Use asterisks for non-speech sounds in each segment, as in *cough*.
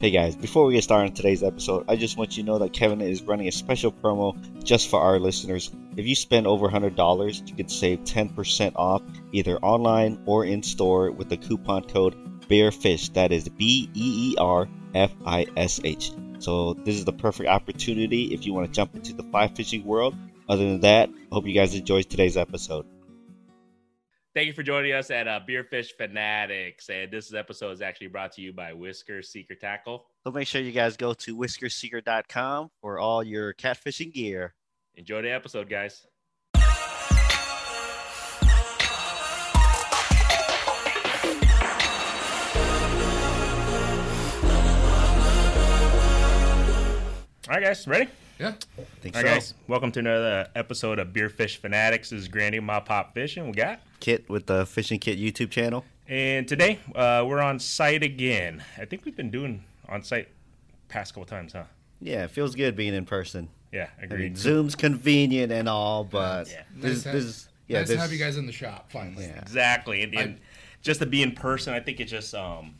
Hey guys, before we get started on today's episode, I just want you to know that Kevin is running a special promo just for our listeners. If you spend over $100, you can save 10% off either online or in store with the coupon code BEERFISH. That is B E E R F I S H. So, this is the perfect opportunity if you want to jump into the fly fishing world. Other than that, I hope you guys enjoy today's episode. Thank you for joining us at uh, Beerfish Fanatics. And this episode is actually brought to you by Whisker Seeker Tackle. So, make sure you guys go to whiskerseeker.com for all your catfishing gear. Enjoy the episode, guys. All right, guys, ready? Yeah. I think All so. right, guys, welcome to another episode of Beerfish Fanatics. This is Granny, MaPop Fishing. We got. Kit with the Fishing Kit YouTube channel. And today uh, we're on site again. I think we've been doing on site past couple times, huh? Yeah, it feels good being in person. Yeah, I mean, agreed. Zoom's convenient and all, but Yeah. this, Nice to- this is yeah, nice to have you guys in the shop finally. Yeah. Exactly, and, and just to be in person, I think it's just um,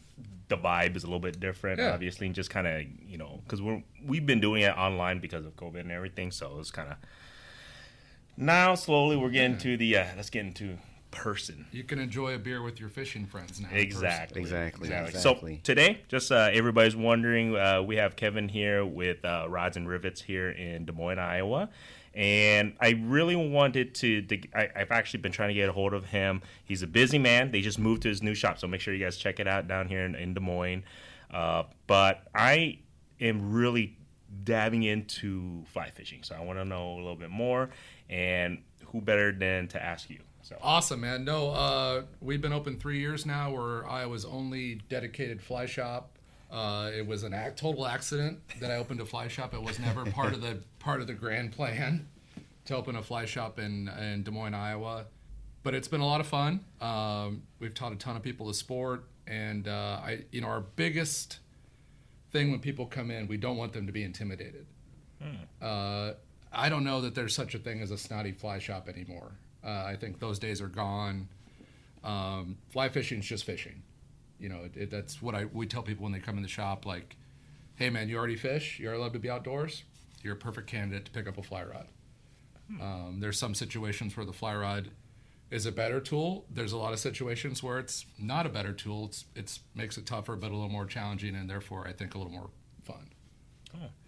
the vibe is a little bit different, Yeah. obviously, and just kind of you know because we're we've been doing it online because of COVID and everything, so it's kind of now slowly we're getting to the uh, let's get into person. You can enjoy a beer with your fishing friends now. Exactly. person. Exactly. Exactly, So today, just uh, everybody's wondering, uh, we have Kevin here with uh, Rods and Rivets here in Des Moines, Iowa. And I really wanted to, to I, I've actually been trying to get a hold of him. He's a busy man. They just moved to his new shop, so make sure you guys check it out down here in, in Des Moines. Uh, but I am really dabbing into fly fishing, so I want to know a little bit more. And who better than to ask you? So Awesome, man. No, uh, we've been open three years now. We're Iowa's only dedicated fly shop. Uh, it was an act, total accident that I opened a fly shop. It was never part of the *laughs* part of the grand plan to open a fly shop in in Des Moines, Iowa. But it's been a lot of fun. Um, we've taught a ton of people the sport, and uh, I, you know, our biggest thing when people come in, we don't want them to be intimidated. Uh, I don't know that there's such a thing as a snotty fly shop anymore. Uh, I think those days are gone. Um, fly fishing is just fishing. You know, it, it, that's what I we tell people when they come in the shop. Like, hey man, you already fish. You're allowed to be outdoors. You're a perfect candidate to pick up a fly rod. Um, there's some situations where the fly rod is a better tool. There's a lot of situations where it's not a better tool. It's it's makes it tougher, but a little more challenging, and therefore I think a little more fun.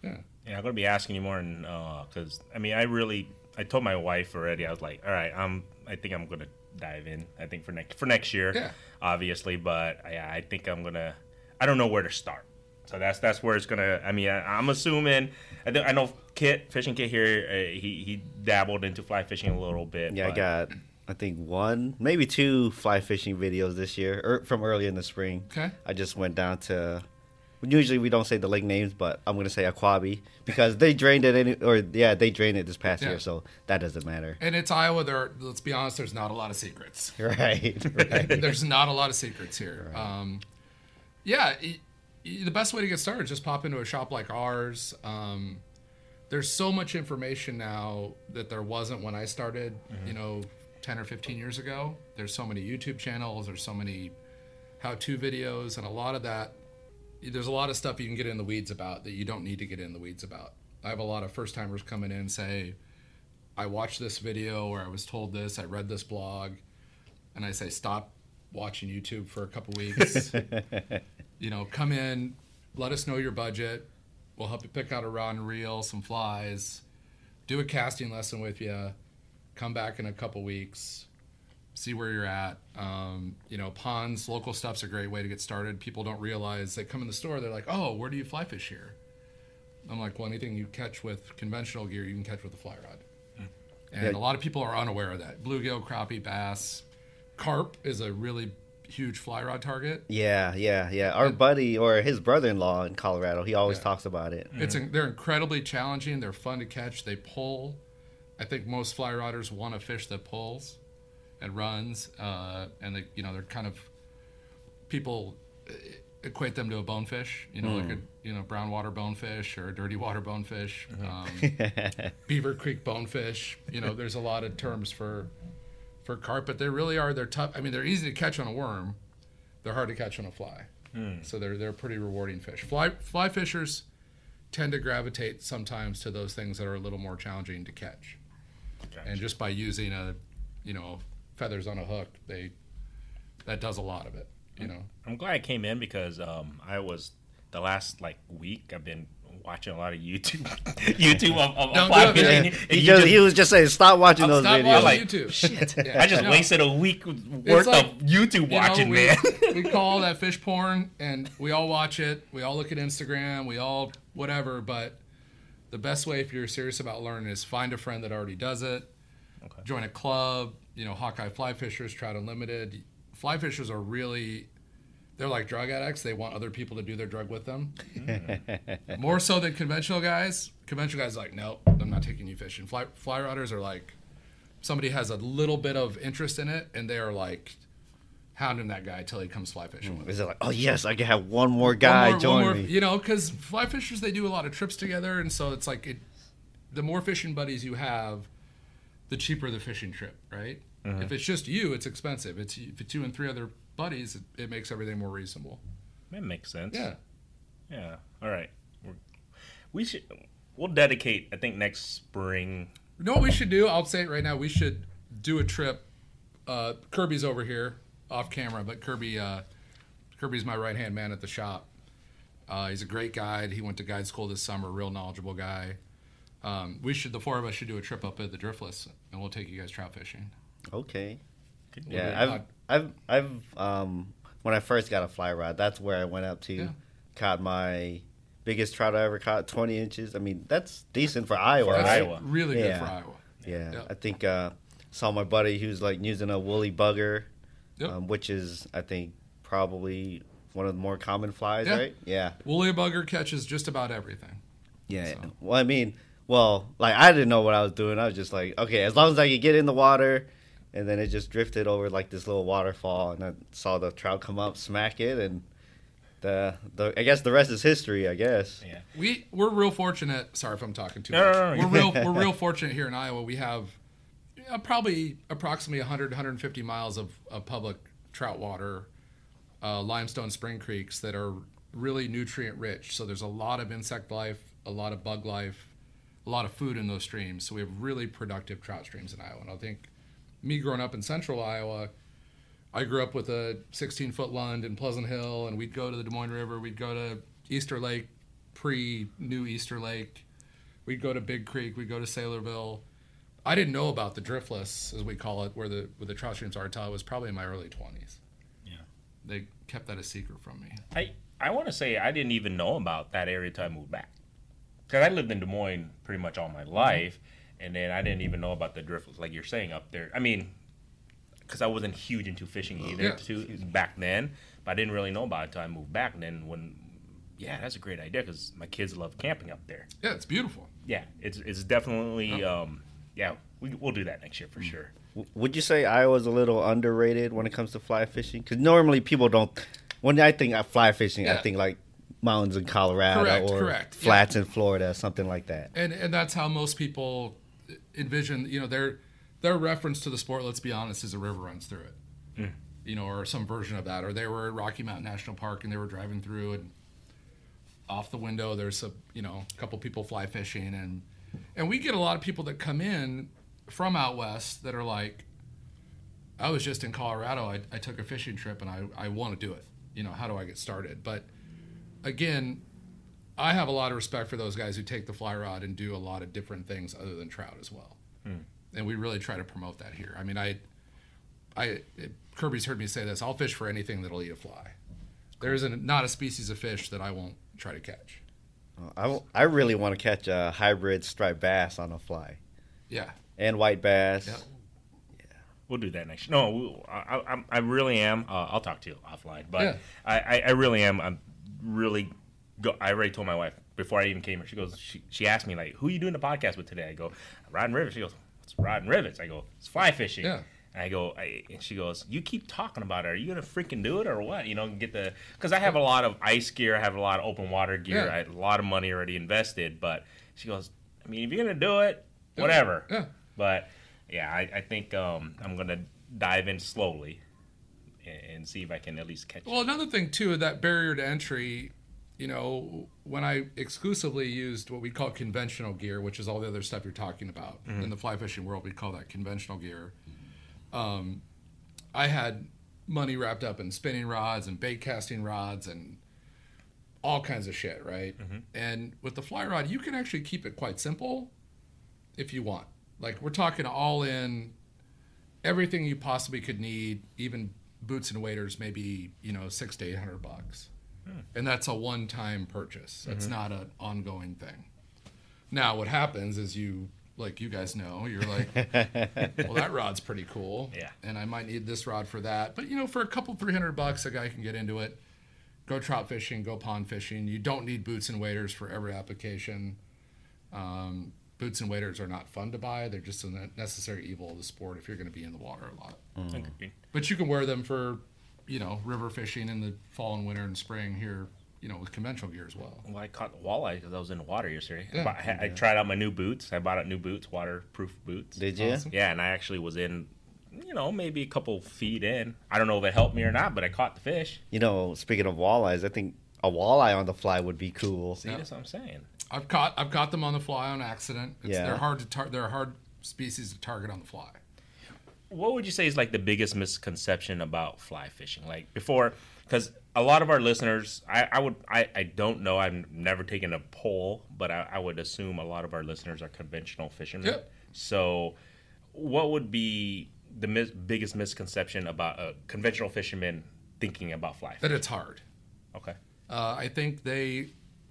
Yeah. Yeah, I'm gonna be asking you more, and because I mean, I really, I told my wife already. I was like, all right, I'm, I think I'm gonna dive in. I think for next for next year, Yeah. obviously, but yeah, I think I'm gonna. I don't know where to start, so that's that's where it's gonna. I mean, I, I'm assuming. I think I know Kit fishing Kit here. Uh, he he dabbled into fly fishing a little bit. yeah, I got I think one, maybe two fly fishing videos this year, or from early in the spring. Okay. I just went down to. Usually we don't say the lake names, but I'm gonna say Ahquabi because they drained it, any, or yeah, they drained it this past Yeah. year, so that doesn't matter. And it's Iowa. There, let's be honest. There's not a lot of secrets. *laughs* Right, right. *laughs* there's not a lot of secrets here. Um, yeah, y- y- the best way to get started is just pop into a shop like ours. Um, there's so much information now that there wasn't when I started. You know, ten or fifteen years ago. There's so many YouTube channels. There's so many how-to videos, and a lot of that. There's a lot of stuff you can get in the weeds about that you don't need to get in the weeds about. I have a lot of first timers coming in and say, I watched this video or I was told this, I read this blog, and I say, stop watching YouTube for a couple weeks. *laughs* you know, come in, let us know your budget. We'll help you pick out a rod and reel, some flies, do a casting lesson with you, come back in a couple weeks, see where you're at. Um, you know, ponds, local stuff's a great way to get started. People don't realize they come in the store, they're like, oh, where do you fly fish here? I'm like, well, anything you catch with conventional gear, you can catch with a fly rod. And Yeah. a lot of people are unaware of that. Bluegill, crappie, bass, carp is a really huge fly rod target. Yeah, yeah, yeah. Our buddy or his brother-in-law in Colorado, he always Yeah. talks about it. It's they're incredibly challenging. They're fun to catch. They pull. I think most fly rodders want a fish that pulls and runs, uh, and they you know they're kind of people equate them to a bonefish. You know, like a you know brown water bonefish or a dirty water bonefish, um, *laughs* Beaver Creek bonefish. You know, there's a lot of terms for for carp, but they really are. They're tough. I mean, they're easy to catch on a worm. They're hard to catch on a fly. So they're they're pretty rewarding fish. Fly fly fishers tend to gravitate sometimes to those things that are a little more challenging to catch. And just by using a, you know, feathers on a hook, they that does a lot of it. You know. I'm glad I came in because um, I was the last like week. I've been watching a lot of YouTube, *laughs* YouTube of, of, of Don't fly do it, fishing. and He, just, just- he was just saying, stop watching those Stop videos. watching like, YouTube. Shit, *laughs* Yeah. I just No. wasted a week worth like, of YouTube You know, watching, we, man. *laughs* we call that fish porn, and we all watch it. We all look at Instagram. We all whatever. But the best way, if you're serious about learning, is find a friend that already does it. Okay. Join a club. You know, Hawkeye Fly Fishers, Trout Unlimited. Fly fishers are really. They're like drug addicts. They want other people to do their drug with them. *laughs* More so than conventional guys. Conventional guys are like, nope, I'm not taking you fishing. Fly, fly rodders are like, somebody has a little bit of interest in it, and they are like hounding that guy till he comes fly fishing. with hmm. Is it like, oh yes, I can have one more One guy more- one join more- me? You know, because fly fishers they do a lot of trips together, and so it's like it. The more fishing buddies you have, the cheaper the fishing trip, right? If it's just you, it's expensive. It's if it's you and three other buddies, it, it makes everything more reasonable. That makes sense. Yeah. Yeah. All right. We're, we should. We'll dedicate. I think next spring. You know what we should do? I'll say it right now. We should do a trip. Uh, Kirby's over here, off camera, but Kirby, uh, Kirby's my right hand man at the shop. Uh, he's a great guide. He went to guide school this summer. Real knowledgeable guy. Um, we should, the four of us, should do a trip up at the Driftless, and we'll take you guys trout fishing. Okay. Yeah. I've, I've, I've, um, when I first got a fly rod, that's where I went up to, Yeah. caught my biggest trout I ever caught, 20 inches. I mean, that's decent for Iowa, For right? Iowa. Really good Yeah. for Iowa. Yeah, Yep. I think uh, saw my buddy who's like using a woolly bugger, Yep. um, which is I think probably one of the more common flies, Yeah. right? Yeah, Woolly bugger catches just about everything. yeah. So- Well, I mean, well, like I didn't know what I was doing. I was just like, okay, as long as I could get in the water, and then it just drifted over like this little waterfall, and I saw the trout come up, smack it, and the the I guess the rest is history. I guess. Yeah. We we're real fortunate. Sorry if I'm talking too No, much. no, no, We're real we're real *laughs* fortunate here in Iowa. We have uh, probably approximately 100 150 miles of, of public trout water, uh, limestone spring creeks that are really nutrient rich. So there's a lot of insect life, a lot of bug life, a lot of food in those streams. So we have really productive trout streams in Iowa. And I think me growing up in central Iowa, I grew up with a 16 foot Lund in Pleasant Hill, and we'd go to the Des Moines River. We'd go to Easter Lake, pre new Easter Lake. We'd go to Big Creek. We'd go to Saylorville. I didn't know about the driftless, as we call it, where the where the trout streams are until I was probably in my early 20s. Yeah. They kept that a secret from me. I I want to say I didn't even know about that area till I moved back. Because I lived in Des Moines pretty much all my life, and then I didn't even know about the driftwood, like you're saying up there. I mean, because I wasn't huge into fishing either Yeah. too back then, but I didn't really know about it until I moved back. And then when, yeah, that's a great idea because my kids love camping up there. Yeah, it's beautiful. Yeah, it's it's definitely um yeah we we'll do that next year for sure. Would you say Iowa's a little underrated when it comes to fly fishing? Because normally people don't. When I think of fly fishing, I think like mountains in Colorado Correct, or correct. Yeah. flats in Florida, something like that. and and that's how most people envision you know their their reference to the sport let's be honest is a river runs through it. You know or some version of that or they were at rocky mountain national park and they were driving through and off the window there's a you know a couple people fly fishing and and we get a lot of people that come in from out west that are like i was just in colorado i, I took a fishing trip and i, I want to do it. You know how do i get started? But again I have a lot of respect for those guys who take the fly rod and do a lot of different things other than trout as well. And we really try to promote that here. I mean, I, I, it, Kirby's heard me say this. I'll fish for anything that'll eat a fly. There isn't not a species of fish that I won't try to catch. I, I really want to catch a hybrid striped bass on a fly Yeah, and white bass. Yeah. We'll do that next. Year. No, I, I, I really am. Uh, I'll talk to you offline, but Yeah. I, I, I really am. I'm really. Go, I already told my wife before I even came here. She goes. She, she asked me like, "Who are you doing the podcast with today?" I go, "Rod and Rivets." She goes, "It's Rod and Rivets." I go, "It's fly fishing." Yeah. And I go, I, and she goes, "You keep talking about it. Are you gonna freaking do it or what? You know, get the because I have a lot of ice gear. I have a lot of open water gear. Yeah. I had a lot of money already invested. But she goes, I mean, if you're gonna do it, Yeah. whatever. Yeah. But yeah, I, I think um, I'm gonna dive in slowly and, and see if I can at least catch. Well, another thing too, that barrier to entry, you know, when I exclusively used what we call conventional gear, which is all the other stuff you're talking about in the fly fishing world, we call that conventional gear. Um, I had money wrapped up in spinning rods and bait casting rods and all kinds of shit, right? And with the fly rod, you can actually keep it quite simple if you want. Like we're talking all in everything you possibly could need, even boots and waders, maybe you know six to eight hundred bucks, and that's a one-time purchase. That's not an ongoing thing. Now, what happens is you, like you guys know, you're like, *laughs* well, that rod's pretty cool, Yeah. and I might need this rod for that. But you know, for a couple three hundred bucks, a guy can get into it. Go trout fishing, go pond fishing. You don't need boots and waders for every application. Um, boots and waders are not fun to buy. They're just a necessary evil of the sport if you're going to be in the water a lot. Agreed. But you can wear them for, you know, river fishing in the fall and winter and spring here, you know, with conventional gear as well. Well, I caught walleye because I was in the water yesterday. I, bought, I, I tried out my new boots. I bought out new boots, waterproof boots. Did you? Awesome. Yeah, and I actually was in, you know, maybe a couple feet in. I don't know if it helped me or not, but I caught the fish. You know, speaking of walleyes, I think a walleye on the fly would be cool. See, that's what I'm saying. I've caught I've caught them on the fly on accident. It's, Yeah. They're hard to tar- they're a hard species to target on the fly. What would you say is like the biggest misconception about fly fishing? Like before, because a lot of our listeners, I, I would, I, I don't know, I've never taken a poll, but I, I would assume a lot of our listeners are conventional fishermen. Yep. So, what would be the mis- biggest misconception about a conventional fisherman thinking about fly fishing? That it's hard. Okay. Uh, I think they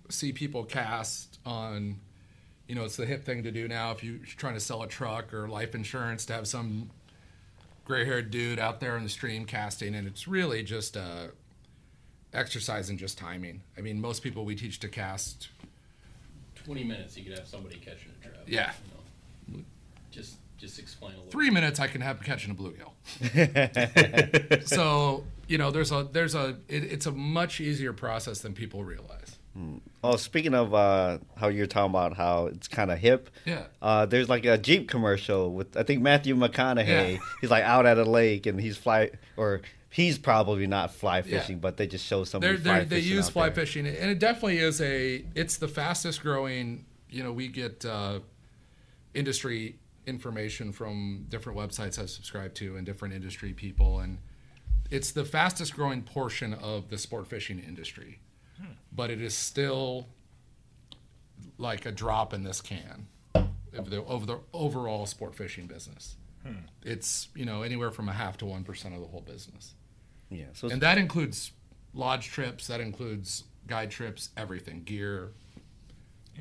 see people cast on, you know, it's the hip thing to do now. If you're trying to sell a truck or life insurance, to have some gray-haired dude out there in the stream casting, and it's really just uh, exercise and just timing. I mean, most people we teach to cast, 20 minutes you could have somebody catching a trout. Yeah. You know. Just just explain a little. three minutes I can have catching a bluegill. *laughs* so you know, there's a there's a it, it's a much easier process than people realize. Oh, speaking of uh, how you're talking about how it's kind of hip, Yeah. uh, there's like a Jeep commercial with I think Matthew McConaughey. Yeah. He's like out at a lake and he's fly or he's probably not fly Yeah. fishing, but they just show somebody They're, they're, they use fly there. fishing, and it definitely is a. It's the fastest growing. You know, we get uh, industry information from different websites I've subscribed to and different industry people, and it's the fastest growing portion of the sport fishing industry. But it is still like a drop in this can of the of the overall sport fishing business. Hmm. It's you know anywhere from a half to one percent of the whole business. Yeah, so And that includes lodge trips, that includes guide trips, everything, gear.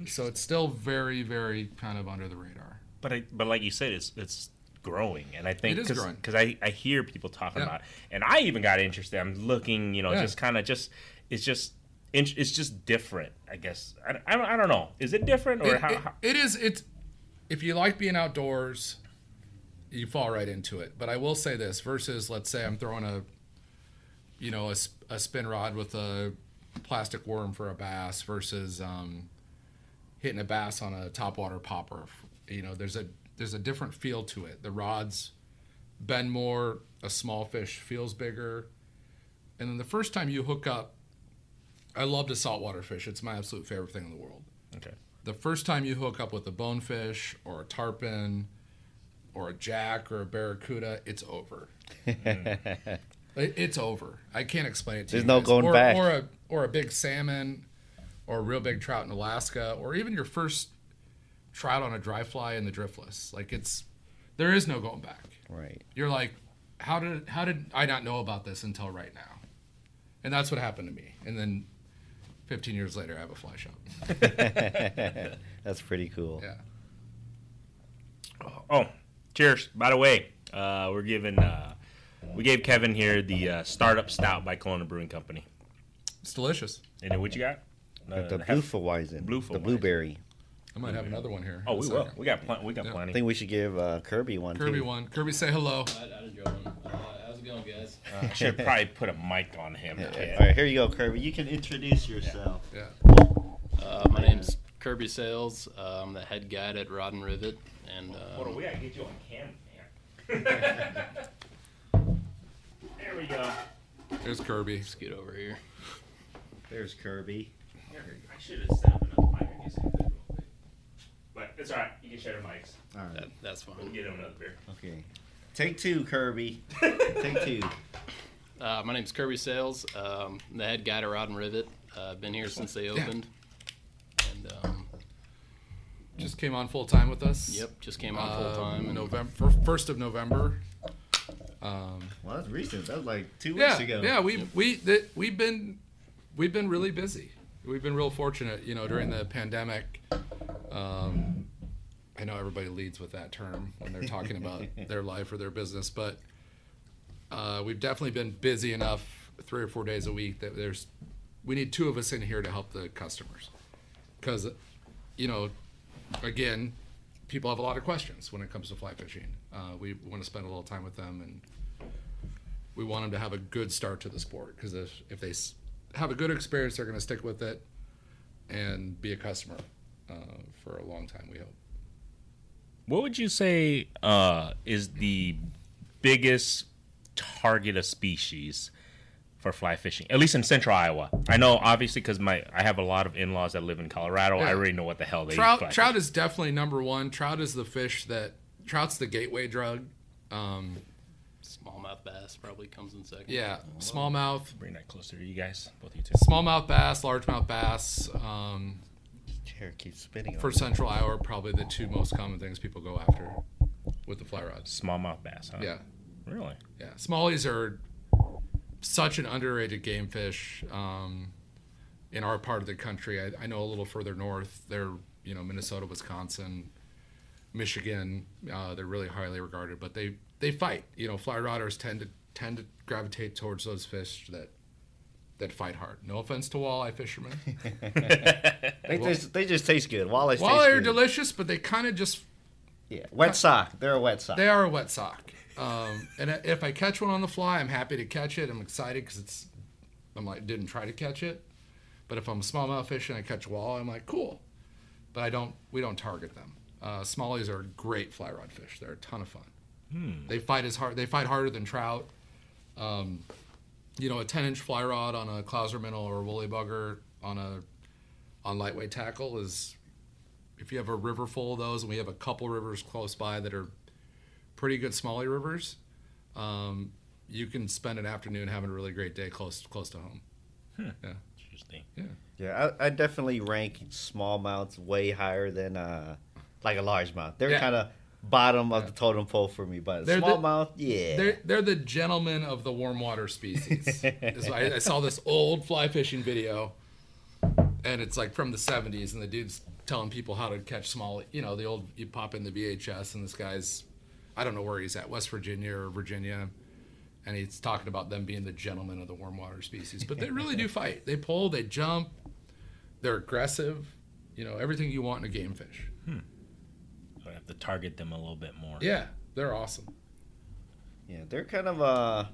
So it's still very, very kind of under the radar. But I, but like you said, it's it's growing, and I think It is cause, growing. because I, I hear people talking Yeah. about, it. and I even got interested. I'm looking, you know, Yeah. just kind of just it's just it's just different. I guess I, don't- I, don't, I don't know. Is it different or It, how, it- how? it is. It's if you like being outdoors, you fall right into it. But I will say this: versus, let's say, I'm throwing a, you know, a spin rod with a plastic worm for a bass versus um, hitting a bass on a topwater popper. You know, there's a there's a different feel to it. The rods bend more. A small fish feels bigger. And then the first time you hook up, I love to saltwater fish. It's my absolute favorite thing in the world Okay. the first time you hook up with a bonefish or a tarpon or a jack or a barracuda, it's over. *laughs* It- it's over. I can't explain it to There's you. no going or, back. Or a or a big salmon, or a real big trout in Alaska, or even your first trout on a dry fly in the driftless. Like it's there is no going back. right. You're like, how did how did I not know about this until right now? And that's what happened to me. And then 15 years later, I have a fly shop. *laughs* That's pretty cool. Yeah. Oh, cheers! By the way, uh, we're giving uh, we gave Kevin here the uh, startup stout by Kalona Brewing Company. It's delicious. And then what you got? Uh, the the hef- Blufeweizen, the blueberry. I might have another one here. Oh, we will. We got plenty. We got Yeah. I think we should give uh, Kirby one. Kirby too. one. Kirby, say hello. I'd, I'd enjoy one. Uh, how's it going, guys? *laughs* I should probably put a mic on him. Yeah, kid. All right, here you go, Kirby. You can introduce yourself. Yeah. Uh, my name's Kirby Sales. Uh, I'm the head guide at Rod and Rivet, and Hold on, um, we gotta get you on camera, there *laughs* There we go. There's Kirby. Let's get over here. There's Kirby. I should have set up another mic. I guess I could real quick. But it's alright. You can share the mics. All right. That, that's fine. We'll get him another beer. Okay. Take two, Kirby. *laughs* Take two. Uh, my name's Kirby Sales. Um, the head guy at Rod and Rivet. Uh, I've been here since they opened. And um, Just came on full time with us. yep, just came on full time. and November first of November. Um, Well, that's recent. That was like two yeah, weeks ago. yeah. We we th- we've been we've been really busy. We've been real fortunate, you know, during the pandemic. Um, I know everybody leads with that term when they're talking about *laughs* their life or their business, but uh, we've definitely been busy enough, three or four days a week, that there's we need two of us in here to help the customers, because you know, again, people have a lot of questions when it comes to fly fishing. Uh, we want to spend a little time with them and we want them to have a good start to the sport because if, if they have a good experience, they're going to stick with it and be a customer uh, for a long time. We hope. What would you say uh, is the biggest target of species for fly fishing? At least in central Iowa. I know, obviously, because my I have a lot of in laws that live in Colorado. I already know what the hell they Trout, fly trout is definitely number one. Trout is the fish that trout's the gateway drug. Um, smallmouth bass probably comes in second. yeah, smallmouth, Bring that closer to you guys, both of you two. smallmouth bass, largemouth bass. Um, Chair keeps spinning. on for me. central Iowa, probably the two most common things people go after with the fly rods. Smallmouth bass, huh? Yeah. Really? Yeah, smallies are such an underrated game fish um, in our part of the country. I, I know a little further north, they're you know Minnesota, Wisconsin, Michigan. Uh, they're really highly regarded, but they they fight. You know, fly rodders tend to tend to gravitate towards those fish that that fight hard. No offense to walleye fishermen. *laughs* They just they just taste good. Walleyes Walleye taste are delicious, but they kind of just Yeah, wet sock. They're a wet sock. They are a wet sock. Um, and if I catch one on the fly, I'm happy to catch it. I'm excited because it's, I'm like, didn't try to catch it. But if I'm a smallmouth fish and I catch a walleye, I'm like, cool. But I don't, we don't target them. Uh, smallies are great fly rod fish. They're a ton of fun. They fight as hard, they fight harder than trout. Um, you know, a 10 inch fly rod on a Clouser minnow or a woolly bugger on a, on lightweight tackle is, if you have a river full of those, and we have a couple rivers close by that are pretty good smallie rivers, um, you can spend an afternoon having a really great day close close to home. Yeah, Interesting. Yeah, I, I definitely rank small smallmouths way higher than uh like a large largemouth. They're Yeah. kind of bottom of the totem pole for me, but They're the- smallmouth, yeah. they're they're the gentlemen of the warm water species. *laughs* I, I saw this old fly fishing video, and it's like from the '70s, and the dude's telling people how to catch small. You know, the old you pop in the VHS, and this guy's, I don't know where he's at, West Virginia or Virginia, and he's talking about them being the gentlemen of the warm water species. But they really do *laughs* fight. They pull, they jump, they're aggressive. You know, everything you want in a game fish. I have to target them a little bit more. Yeah, they're awesome. Yeah, they're kind of uh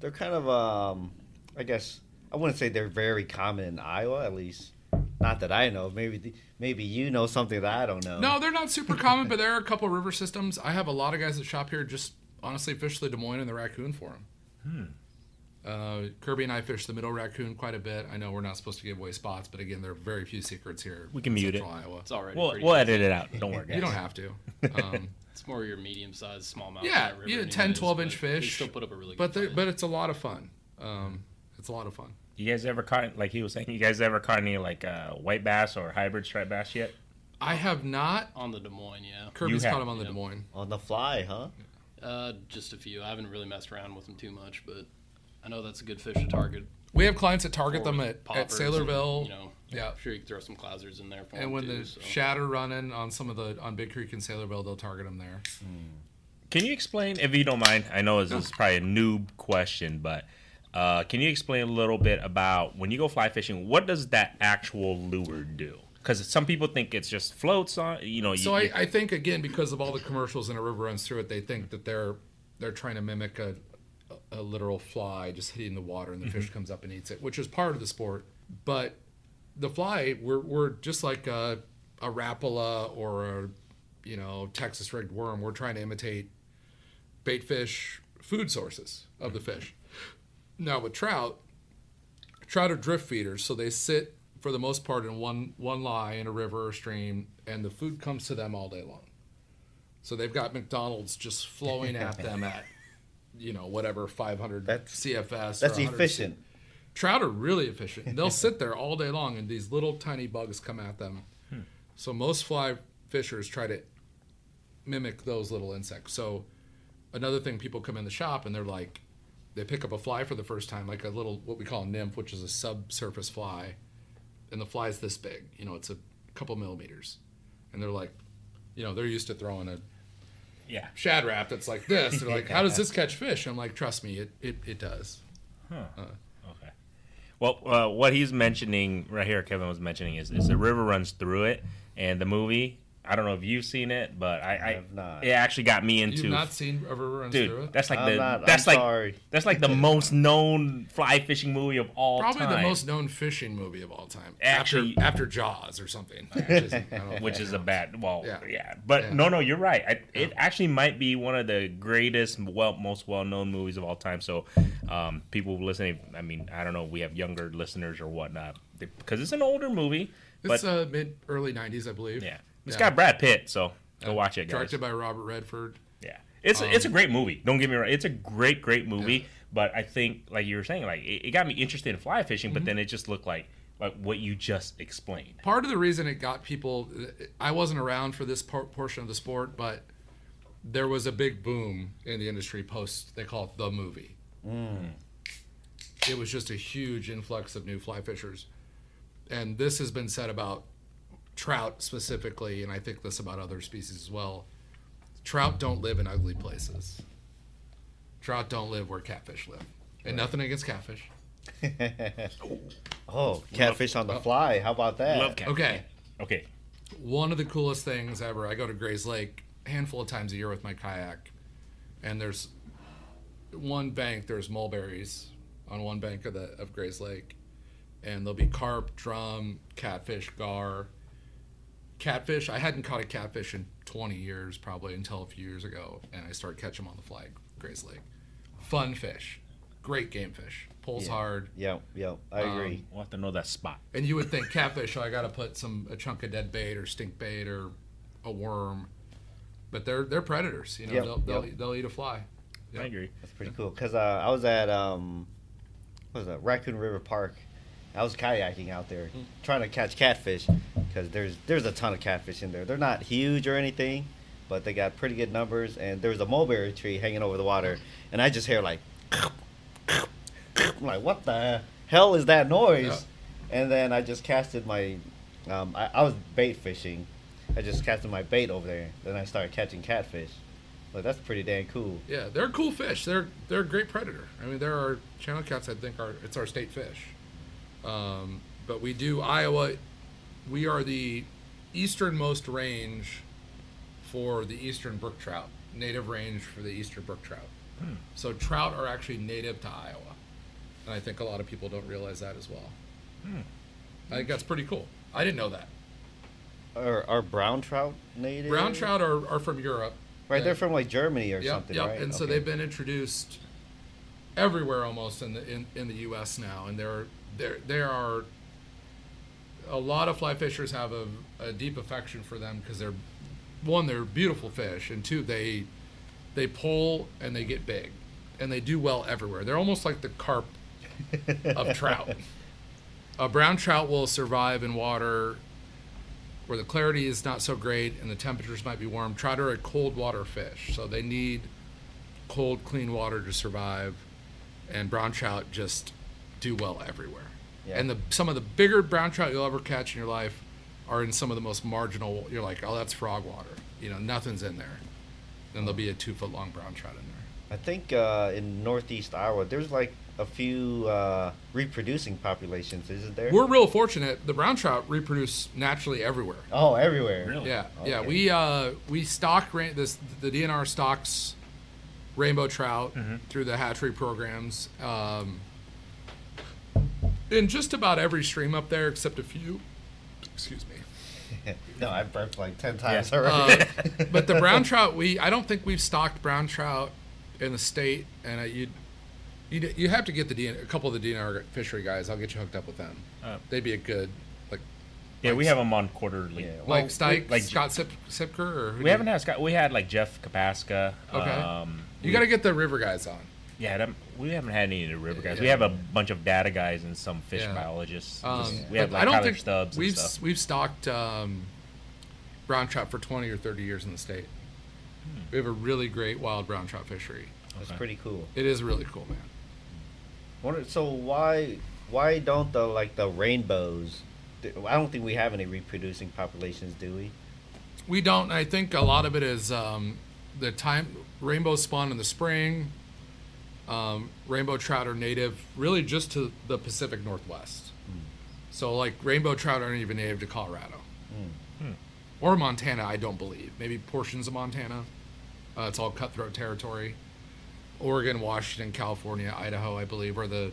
they're kind of um I guess I wouldn't say they're very common in Iowa at least. Not that I know. Maybe the, maybe you know something that I don't know. No, they're not super common, but *laughs* there are a couple river systems. I have a lot of guys that shop here just honestly fish the Des Moines and the Raccoon for them. Uh, Kirby and I fish the Middle Raccoon quite a bit. I know we're not supposed to give away spots, but again, there are very few secrets here. We can in mute Central Iowa. It's already We'll, we'll edit it out. Don't worry, *laughs* guys. You don't have to. *laughs* Um, It's more your medium sized smallmouth. Yeah, river yeah, 10, 12 inch fish. still put up a really good but they- but it's a lot of fun. Um, it's a lot of fun. You guys ever caught, like he was saying, you guys ever caught any like uh, white bass or hybrid striped bass yet? I have not. on the Des Moines, yeah. Kirby's have, caught him on the yeah. Des Moines. On the fly, huh? Uh, just a few. I haven't really messed around with them too much, but I know that's a good fish to target. We have clients that target them at, at Saylorville. And, you know, yeah. I'm sure you can throw some clousers in there for and them when too, the so. shatter running on some of the on Big Creek and Saylorville, they'll target them there. Can you explain, if you don't mind? I know this is probably a noob question, but uh, can you explain a little bit about when you go fly fishing? What does that actual lure do? Because some people think it's just floats on. You know, So you, I, I think again because of all the commercials and a river runs through it, they think that they're they're trying to mimic a a literal fly just hitting the water and the fish mm-hmm. comes up and eats it, which is part of the sport. But the fly, we're we're just like a, a rapala or a you know Texas rigged worm. We're trying to imitate bait fish food sources of the fish. Now with trout, trout are drift feeders, so they sit for the most part in one one lie in a river or stream, and the food comes to them all day long. So they've got McDonald's just flowing at *laughs* them at, you know, whatever 500 That's- CFS. That's or 100 efficient. Trout are really efficient. *laughs* They'll sit there all day long, and these little tiny bugs come at them. Hmm. So most fly fishers try to mimic those little insects. So another thing, people come in the shop and they're like, they pick up a fly for the first time, like a little what we call a nymph, which is a subsurface fly, and the fly's this big. You know, it's a couple millimeters, and they're like, you know, they're used to throwing a Yeah. shad rap that's like this. They're like, how does this *laughs* catch fish? I'm like, trust me, it it, it does. Okay. Well, uh, what he's mentioning right here, Kevin was mentioning, is, is the river runs through it, and the movie. I don't know if you've seen it, but I, I, have not. it actually got me into. You've not seen a river runs through dude, it? that's like I'm the not- that's I'm like sorry. that's like the *laughs* most known fly fishing movie of all Probably time. the most known fishing movie of all time. Actually- after, after Jaws or something. Which is, *laughs* I don't know if which that is a bad well yeah, Yeah. but Yeah. no no you're right I, it actually might be one of the greatest well most well-known movies of all time so um, people listening i mean i don't know we have younger listeners or whatnot because it's an older movie but It's uh, mid early '90s, I believe. yeah it's Yeah. got brad pitt so go watch it guys Directed by Robert Redford. yeah it's it's a Um, great movie don't get me wrong it's a great great movie but i think like you were saying like it, it got me interested in fly fishing Mm-hmm. but then it just looked like like what you just explained Part of the reason it got people, I wasn't around for this por- portion of the sport, but there was a big boom in the industry post. They call it the movie. It was just a huge influx of new fly fishers, and this has been said about trout specifically, and I think this about other species as well. Trout don't live in ugly places. Trout don't live where catfish live, and nothing against catfish. *laughs* Oh, catfish on the fly. How about that? love cat Okay, okay one of the coolest things ever. I go to Gray's Lake a handful of times a year with my kayak, and there's one bank. There's mulberries on one bank of the of Gray's Lake, and there'll be carp, drum, catfish, gar. Catfish. I hadn't caught a catfish in 20 years, probably until a few years ago, and I started catching them on the fly Gray's Lake. Fun fish, great game fish. Pulls Yeah. hard. Yep, yep. I Um, agree. we'll have to know that spot And you would think catfish, oh, I got to put some a chunk of dead bait or stink bait or a worm, but they're they're predators. You know, Yep, they'll they'll, yep. they'll eat a fly. i agree That's pretty cool. Cause uh, I was at um, what was that? Raccoon River Park. I was kayaking out there, Hmm. trying to catch catfish. Cause there's there's a ton of catfish in there. They're not huge or anything, but they got pretty good numbers. And there was a mulberry tree hanging over the water, and I just hear like, I'm like, what the hell is that noise? And then I just casted my, um, I, I was bait fishing. I just casted my bait over there. Then I started catching catfish. Like that's pretty dang cool. Yeah, they're cool fish. They're they're a great predator. I mean, there are channel cats. I think are it's our state fish. Um, but we do Iowa. We are the easternmost range for the eastern brook trout. Native range for the eastern brook trout. So trout are actually native to Iowa, and I think a lot of people don't realize that as well. I think that's pretty cool. I didn't know that. Are, are brown trout native? Brown trout are, are from Europe. Right, they're from like Germany or Yep, something, yep. right? And so they've been introduced everywhere almost in the in, in the U.S. now, and there there there are a lot of fly fishers have a, a deep affection for them because they're one they're beautiful fish, and two they they pull and they get big, and they do well everywhere. They're almost like the carp of *laughs* trout. A brown trout will survive in water where the clarity is not so great and the temperatures might be warm. Trout are a cold water fish, so they need cold, clean water to survive. And brown trout just do well everywhere. Yeah. And the some of the bigger brown trout you'll ever catch in your life are in some of the most marginal. You're like, oh, that's frog water. You know, nothing's in there. Then there'll be a two foot long brown trout in there. I think uh, in northeast Iowa, there's like a few uh, reproducing populations, isn't there? We're real fortunate. The brown trout reproduce naturally everywhere. oh, everywhere. Really? Yeah, yeah. We uh, we stock this the DNR stocks rainbow trout Mm-hmm. through the hatchery programs um, in just about every stream up there, except a few. Excuse me. *laughs* no, I burped like ten times Yeah. already. Uh, *laughs* but the *laughs* brown trout, we I don't think we've stocked brown trout in the state, and uh, you You d- you have to get the DN, a couple of the DNR fishery guys. I'll get you hooked up with them. Uh, They'd be a good like Yeah, we have them on quarterly. Yeah. like Well, Stike, like- Scott Sip, Sipker, or We haven't had Scott. We had like Jeff Kopaska. Okay. Um, You got to get the river guys on. Yeah, them, we haven't had any of the river guys. We have a bunch of data guys and some fish Yeah. biologists. Um, Just- we have like I don't Tyler think Stubbs and we've stuff. we've stocked um, brown trout for twenty or thirty years in the state. Hmm. We have a really great wild brown trout fishery. That's Okay. pretty cool. It is really cool, man. Wonder- So why why don't the like the rainbows? I don't think we have any reproducing populations, do we? We don't. I think a lot of it is um, the time rainbow spawn in the spring. Um, rainbow trout are native really just to the Pacific Northwest. So like rainbow trout aren't even native to Colorado or Montana. I don't believe. Maybe portions of Montana. Uh, it's all cutthroat territory. Oregon, Washington, California, Idaho, I believe, are the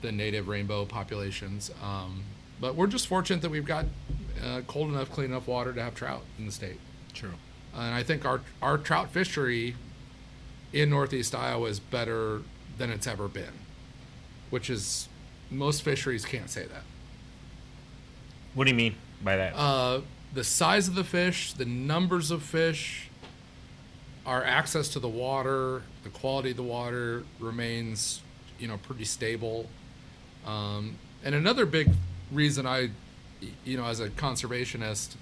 the native rainbow populations. Um, but we're just fortunate that we've got uh, cold enough, clean enough water to have trout in the state. True. And I think our our trout fishery in Northeast Iowa is better than it's ever been, which is most fisheries can't say that. What do you mean by that? Uh, the size of the fish, the numbers of fish, our access to the water, the quality of the water remains, you know, pretty stable. Um, and another big reason I, you know, as a conservationist,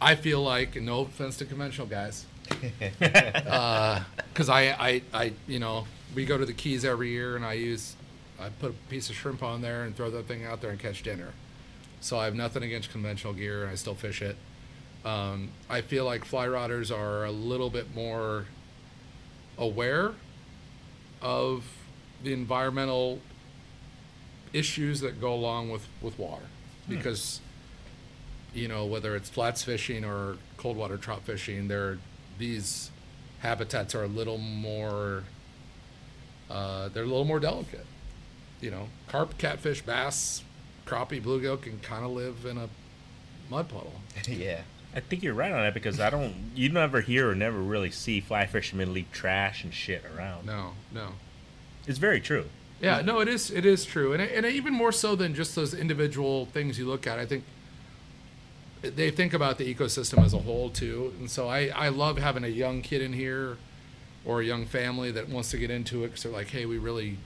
I feel like, no offense to conventional guys, *laughs* because I, I, I, you know, we go to the Keys every year, and I use, I put a piece of shrimp on there and throw that thing out there and catch dinner. So I have nothing against conventional gear, and I still fish it. Um, I feel like fly rodders are a little bit more aware of the environmental issues that go along with, with water, because you know whether it's flats fishing or cold water trout fishing, there these habitats are a little more uh, they're a little more delicate. You know, carp, catfish, bass, crappie, bluegill can kind of live in a mud puddle. *laughs* yeah. I think you're right on that because I don't. You never hear or never really see fly fishermen leave trash and shit around. No, no. It's very true. Yeah, no, it is. It is true, and and even more so than just those individual things you look at. I think they think about the ecosystem as a whole too, and so I I love having a young kid in here, or a young family that wants to get into it because they're like, hey, we really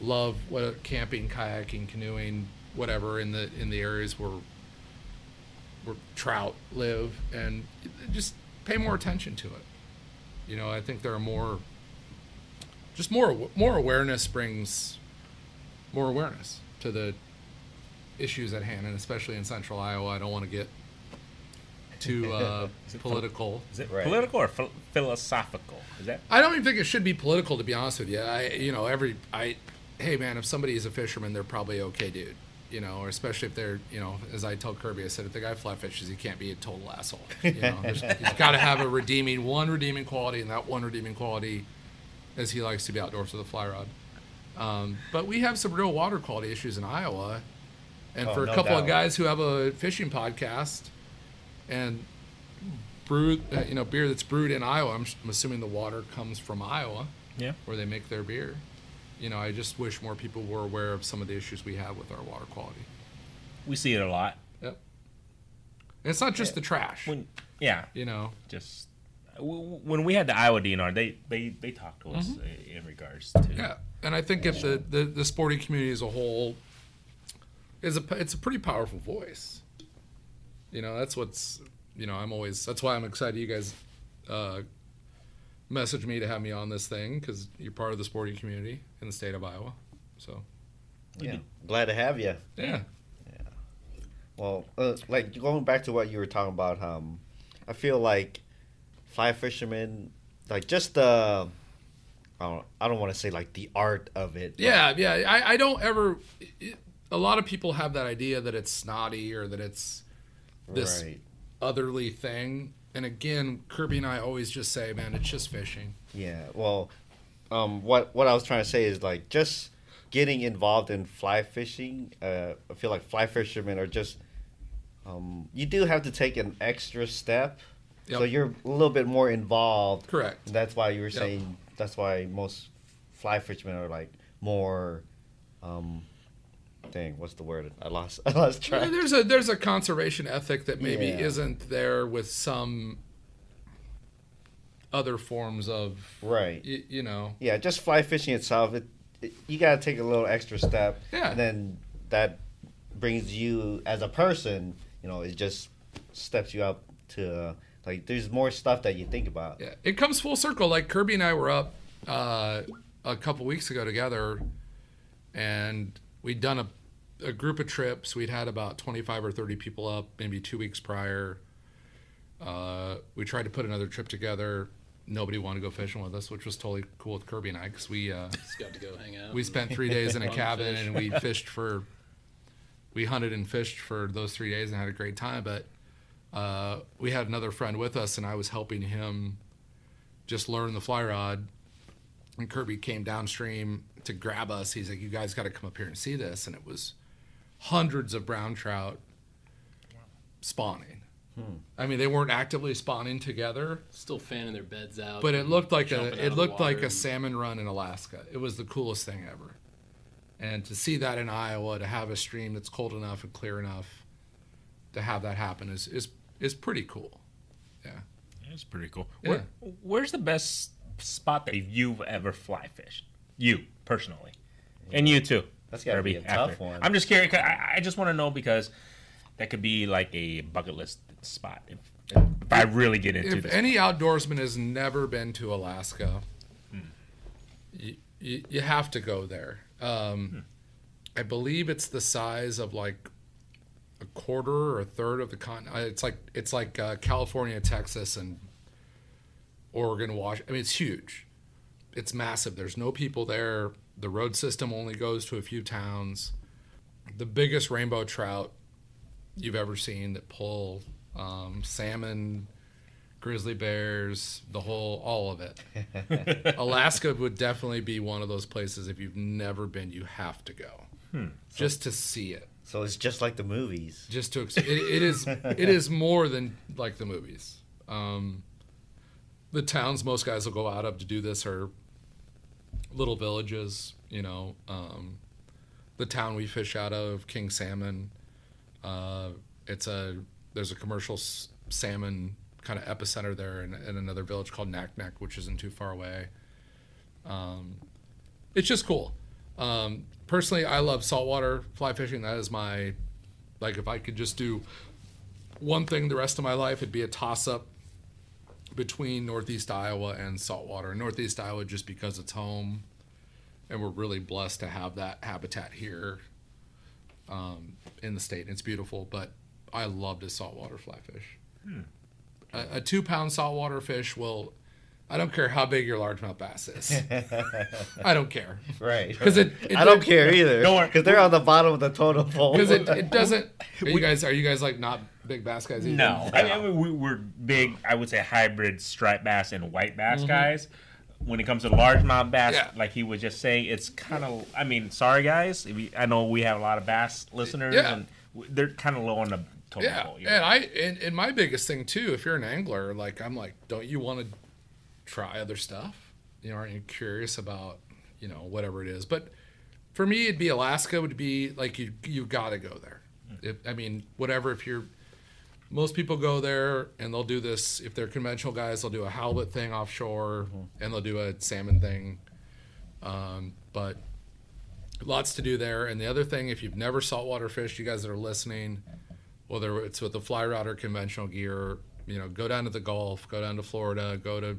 love what camping, kayaking, canoeing, whatever in the in the areas where where trout live, and just pay more attention to it. You know, I think there are more just more more awareness brings more awareness to the issues at hand, and especially in Central Iowa. I don't want to get too uh, *laughs* Is it pol- political. Is it Right. political or phil- philosophical? Is that? I don't even think it should be political, to be honest with you. I, you know, every I, hey man, if somebody is a fisherman, they're probably okay, dude. You know, or especially if they're, you know, as I told Kirby, I said if the guy fly fishes, he can't be a total asshole. You know, *laughs* he's got to have a redeeming one redeeming quality, and that one redeeming quality is he likes to be outdoors with a fly rod. Um, but we have some real water quality issues in Iowa, and Oh, for a no couple of guys who have a fishing podcast and brew, uh, you know, beer that's brewed in Iowa, I'm, I'm assuming the water comes from Iowa Yeah. where they make their beer. You know, I just wish more people were aware of some of the issues we have with our water quality. We see it a lot. Yep. And it's not just the trash. When, yeah, you know, just when we had the Iowa DNR, they they they talked to us uh, in regards to Mm-hmm. yeah. And I think if the, the, the sporting community as a whole is a it's a pretty powerful voice. You know, that's what's you know I'm always that's why I'm excited you guys uh, message me to have me on this thing because you're part of the sporting community in the state of Iowa. So Yeah. Glad to have you. yeah, yeah. Well, uh, like going back to what you were talking about, um, I feel like fly fishermen, like just the, I don't, I don't want to say like the art of it. but- Yeah, yeah. I, I don't ever. It, a lot of people have that idea that it's snotty or that it's this Right. otherly thing. And again, Kirby and I always just say, man, it's just fishing. Yeah. Well, um, what what I was trying to say is like just getting involved in fly fishing. Uh, I feel like fly fishermen are just, um, you do have to take an extra step. So you're a little bit more involved. Correct. That's why you were Yep. saying. That's why most fly fishermen are like more, um, dang, what's the word? I lost *laughs* I lost track. There's a there's a conservation ethic that maybe Yeah. isn't there with some other forms of Right. y- you know Yeah, just fly fishing itself, it, it you gotta take a little extra step. Yeah. And then that brings you as a person, you know, it just steps you up to like there's more stuff that you think about. Yeah, it comes full circle. Like Kirby and I were up uh, a couple weeks ago together, and we'd done a, a group of trips. We'd had about 25 or 30 people up, maybe two weeks prior. Uh, we tried to put another trip together. Nobody wanted to go fishing with us, which was totally cool with Kirby and I because we uh, Just got to go hang out. we spent three days in a *laughs* cabin fish. and we fished for we hunted and fished for those three days and had a great time but uh, we had another friend with us and i was helping him just learn the fly rod and kirby came downstream to grab us he's like you guys got to come up here and see this and it was hundreds of brown trout spawning hmm. i mean they weren't actively spawning together Still fanning their beds out. but it looked like a it looked like water a salmon run in Alaska. It was the coolest thing ever. And to see that in Iowa, to have a stream that's cold enough and clear enough to have that happen is is is pretty cool. Yeah. It's pretty cool. Yeah. Where, where's the best spot that you've ever fly fished? You personally, and you too. That's gotta be a tough after. one. I'm just curious. I, I just want to know because that could be like a bucket list spot if, if I really get into it. If this. any outdoorsman has never been to Alaska, you, you, you have to go there. Um, I believe it's the size of like a quarter or a third of the continent. It's like it's like uh, California, Texas, and Oregon, Washington. I mean, it's huge. It's massive. There's no people there. The road system only goes to a few towns. The biggest rainbow trout you've ever seen that pull um, salmon, grizzly bears, the whole, all of it. *laughs* Alaska would definitely be one of those places. If you've never been, you have to go just to see it. So it's just like the movies. Just to it, it is it is more than like the movies. Um, the towns most guys will go out of to do this are little villages. You know, um, the town we fish out of, King Salmon. Uh, it's a there's a commercial s- salmon kind of epicenter there in, in another village called Naknek, which isn't too far away. Um, it's just cool. Um, personally, I love saltwater fly fishing. That is my like if I could just do one thing the rest of my life, it'd be a toss up between Northeast Iowa and saltwater. Northeast Iowa just because it's home, and we're really blessed to have that habitat here um, in the state. And it's beautiful, but I love to saltwater fly fish. A, a two pound saltwater fish will. I don't care how big your largemouth bass is. *laughs* I don't care Right. because it, it. I don't care either. Don't worry. Because they're on the bottom of the totem pole. because it, it doesn't. *laughs* Are you guys are you guys like not big bass guys? Either? No, I mean, we, we're big. I would say hybrid striped bass and white bass mm-hmm. guys. When it comes to largemouth bass, Yeah. like he was just saying, it's kind of. I mean, sorry guys. If you, I know we have a lot of bass listeners, Yeah. and they're kind of low on the totem Yeah, pole. you and know? I and, and my biggest thing too, if you're an angler, like I'm like, don't you want to try other stuff? You know, aren't you curious about you know whatever it is? But for me, it'd be Alaska. Would be like you you got to go there. Mm. If, I mean, whatever. If you're most people go there and they'll do this. If they're conventional guys, they'll do a halibut thing offshore and they'll do a salmon thing. Um, but lots to do there. And the other thing, if you've never saltwater fished, you guys that are listening, whether it's with the fly rod or conventional gear, you know, go down to the Gulf, go down to Florida, go to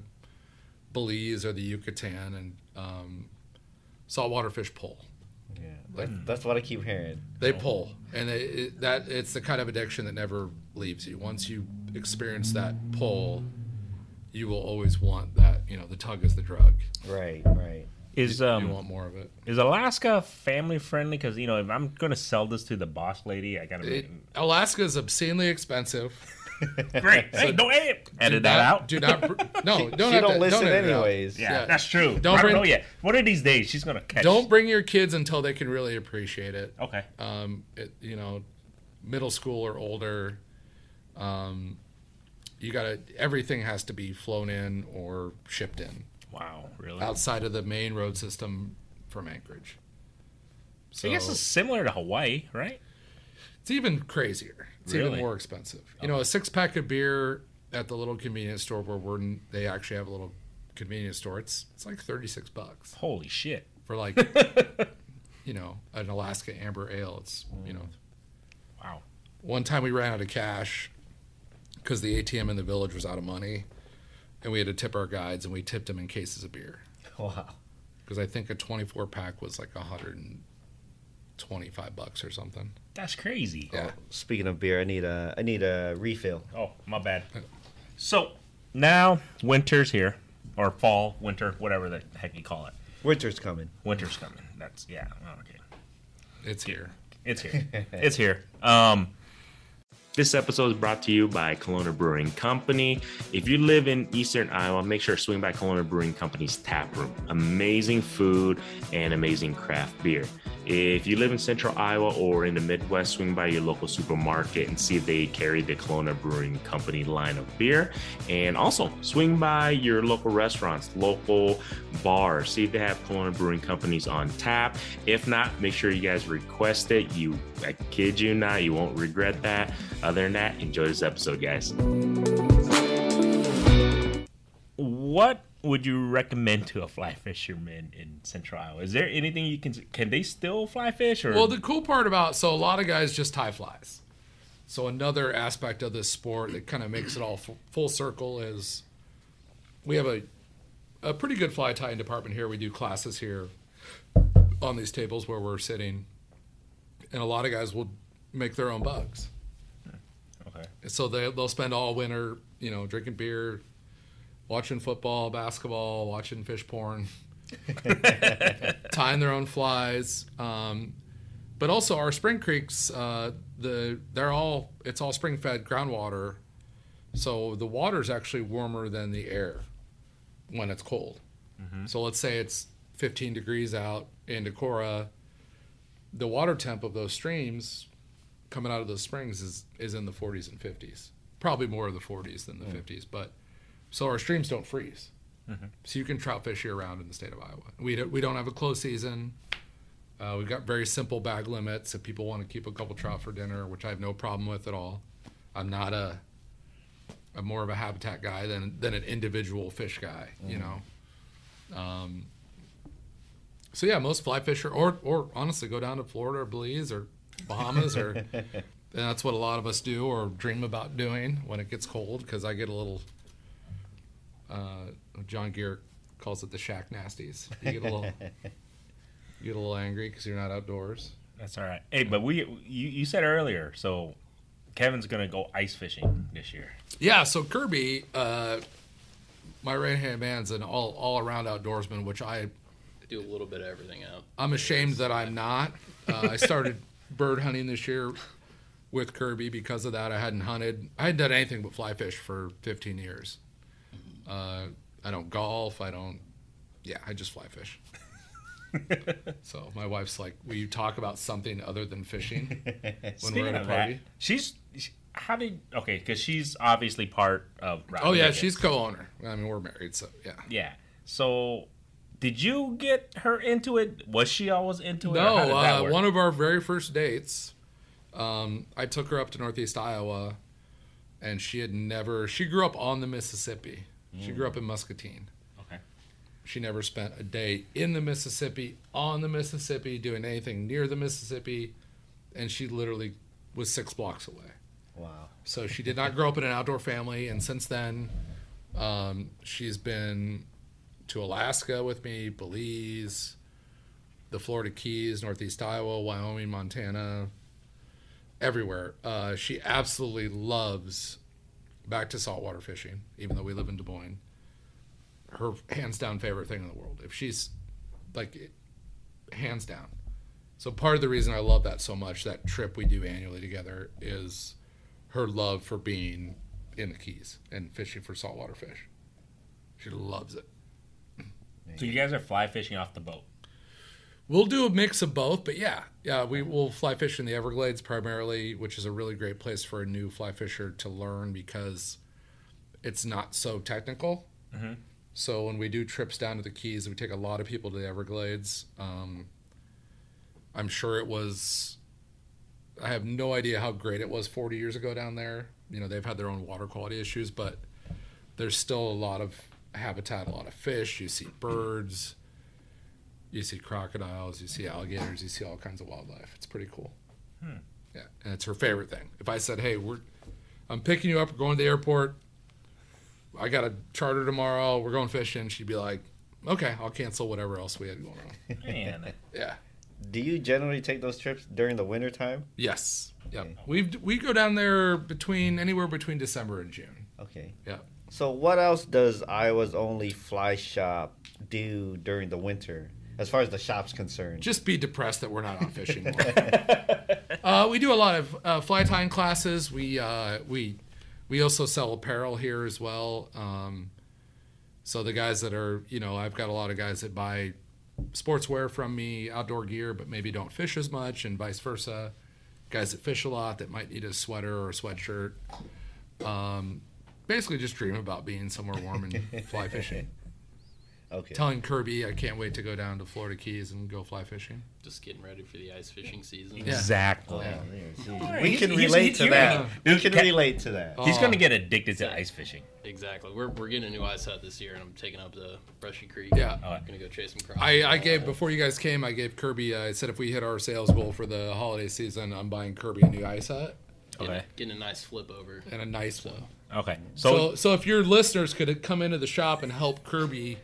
Belize or the Yucatan, and um, saltwater fish pull. yeah, that, that's what I keep hearing. They pull, and it, it, that it's the kind of addiction that never leaves you. Once you experience that pull, you will always want that. You know, the tug is the drug. Right, right. is you um want more of it. is Alaska family friendly? Because you know, if I'm gonna sell this to the boss lady, I gotta it make Alaska is obscenely expensive. *laughs* great. hey, don't edit, edit that not- out. Do not. No, She, don't. she don't to- listen don't edit it out. anyways. yeah, yeah. that's true. Don't I bring- don't know yet. One of these days, she's gonna catch. Don't bring your kids until they can really appreciate it. Okay. Um, it, you know, middle school or older. Um, you gotta. Everything has to be flown in or shipped in. Wow, really? outside of the main road system from Anchorage. So I guess it's similar to Hawaii, right? it's even crazier. It's Really? even more expensive. You know, a six pack of beer at the little convenience store where we're they actually have a little convenience store. It's it's like thirty six bucks Holy shit. for like *laughs* you know an Alaska Amber Ale. It's you know Wow. one time we ran out of cash because the ATM in the village was out of money, and we had to tip our guides, and we tipped them in cases of beer *laughs* Wow. because I think a 24 pack was like 125 bucks or something. That's crazy. Yeah. Speaking of beer, I need a I need a refill. Oh, my bad. So now winter's here, or fall, winter, whatever the heck you call it. Winter's coming. Winter's coming. That's yeah. oh, Okay. It's here. It's here. *laughs* it's here. Um, this episode is brought to you by Kalona Brewing Company. If you live in Eastern Iowa, make sure to swing by Kalona Brewing Company's tap room. Amazing food and amazing craft beer. If you live in Central Iowa or in the Midwest, swing by your local supermarket and see if they carry the Kalona Brewing Company line of beer. And also swing by your local restaurants, local bars, see if they have Kalona Brewing Companies on tap. If not, make sure you guys request it. You, I kid you not, you won't regret that. Other than that, enjoy this episode, guys. What would you recommend to a fly fisherman in Central Iowa? Is there anything you can can they still fly fish or Well, the cool part about so a lot of guys just tie flies. So another aspect of this sport that kind of makes it all f- full circle is we have a a pretty good fly tying department here. We do classes here on these tables where we're sitting, and a lot of guys will make their own bugs. Hmm. okay. So they they'll spend all winter, you know, drinking beer, watching football, basketball, watching fish porn, *laughs* tying their own flies. Um, but also our spring creeks, uh, the they're all it's all spring fed groundwater, so the water is actually warmer than the air when it's cold. So let's say it's 15 degrees out in Decorah, the water temp of those streams coming out of those springs is is in the 40s and 50s. Probably more of the 40s than the 50s, but so our streams don't freeze. So you can trout fish year round in the state of Iowa. We don't, we don't have a close season. Uh, we've got very simple bag limits. If people want to keep a couple trout for dinner, which I have no problem with at all, I'm not a I'm more of a habitat guy than than an individual fish guy. You know. Um, so yeah, most fly fisher, or or honestly, go down to Florida or Belize or Bahamas, or and *laughs* that's what a lot of us do or dream about doing when it gets cold. Because I get a little. Uh, John Gierach calls it the shack nasties. You get a little, *laughs* you get a little angry because you're not outdoors. That's all right. Hey, but we you, you said earlier, so Kevin's gonna go ice fishing this year. Yeah, so Kirby, uh, my right hand man's an all all around outdoorsman, which I Do a little bit of everything out. I'm ashamed that I'm not. Uh, I started *laughs* bird hunting this year with Kirby because of that. I hadn't hunted. I hadn't done anything but fly fish for 15 years. Uh, I don't golf. I don't. Yeah, I just fly fish. *laughs* so my wife's like, "Will you talk about something other than fishing *laughs* when Speaking we're at a party?" that, she's she- how did okay? Because she's obviously part of. Oh yeah, she's co-owner. I mean, we're married, so yeah. yeah. So, did you get her into it? Was she always into it? No, how did that uh, one of our very first dates, um, I took her up to Northeast Iowa, and she had never. She grew up on the Mississippi. She grew up in Muscatine. Okay. She never spent a day in the Mississippi, on the Mississippi, doing anything near the Mississippi, and she literally was six blocks away. Wow. So she did not grow up in an outdoor family, and since then, um, she's been to Alaska with me, Belize, the Florida Keys, Northeast Iowa, Wyoming, Montana, everywhere. Uh, she absolutely loves back to saltwater fishing, even though we live in Des Moines. Her hands down favorite thing in the world. If she's like, hands down. So part of the reason I love that so much, that trip we do annually together, is her love for being in the Keys and fishing for saltwater fish. She loves it. So you guys are fly fishing off the boat. We'll do a mix of both, but yeah, yeah, we will fly fish in the Everglades primarily, which is a really great place for a new fly fisher to learn because it's not so technical. So when we do trips down to the Keys, we take a lot of people to the Everglades. Um, I'm sure it was. I have no idea how great it was 40 years ago down there. You know, they've had their own water quality issues, but there's still a lot of habitat, a lot of fish. You see birds, you see crocodiles, you see alligators, you see all kinds of wildlife. It's pretty cool. Hmm. Yeah, and it's her favorite thing. If I said, "Hey, we're, I'm picking you up. We're going to the airport. I got a charter tomorrow. We're going fishing," she'd be like, "Okay, I'll cancel whatever else we had going on." Man. *laughs* Yeah. Do you generally take those trips during the winter time? Yes. Yep. Okay. We we go down there between anywhere between December and June. Okay. Yeah. So what else does Iowa's only fly shop do during the winter, as far as the shop's concerned? Just be depressed that we're not on fishing *laughs* more. uh, we do a lot of uh, fly tying classes. We uh, we we also sell apparel here as well. Um, so the guys that are, you know, I've got a lot of guys that buy sportswear from me, outdoor gear, but maybe don't fish as much, and vice versa. Guys that fish a lot that might need a sweater or a sweatshirt. Um, basically, just dream about being somewhere warm and fly fishing. *laughs* okay. Telling Kirby I can't wait to go down to Florida Keys and go fly fishing. Just getting ready for the ice fishing season. Exactly. Oh, Yeah. there, see. Alright, we can relate to that. We can relate to that. He's Oh. going to get addicted to ice fishing. Exactly. We're, we're getting a new ice hut this year, and I'm taking up the Brushy Creek. Yeah. Oh, gonna go chase some crappie. I, I gave before you guys came. I gave Kirby. Uh, I said if we hit our sales goal for the holiday season, I'm buying Kirby a new ice hut getting, Okay. getting a nice flip over. and a nice one. Okay. So, So, so if your listeners could come into the shop and help Kirby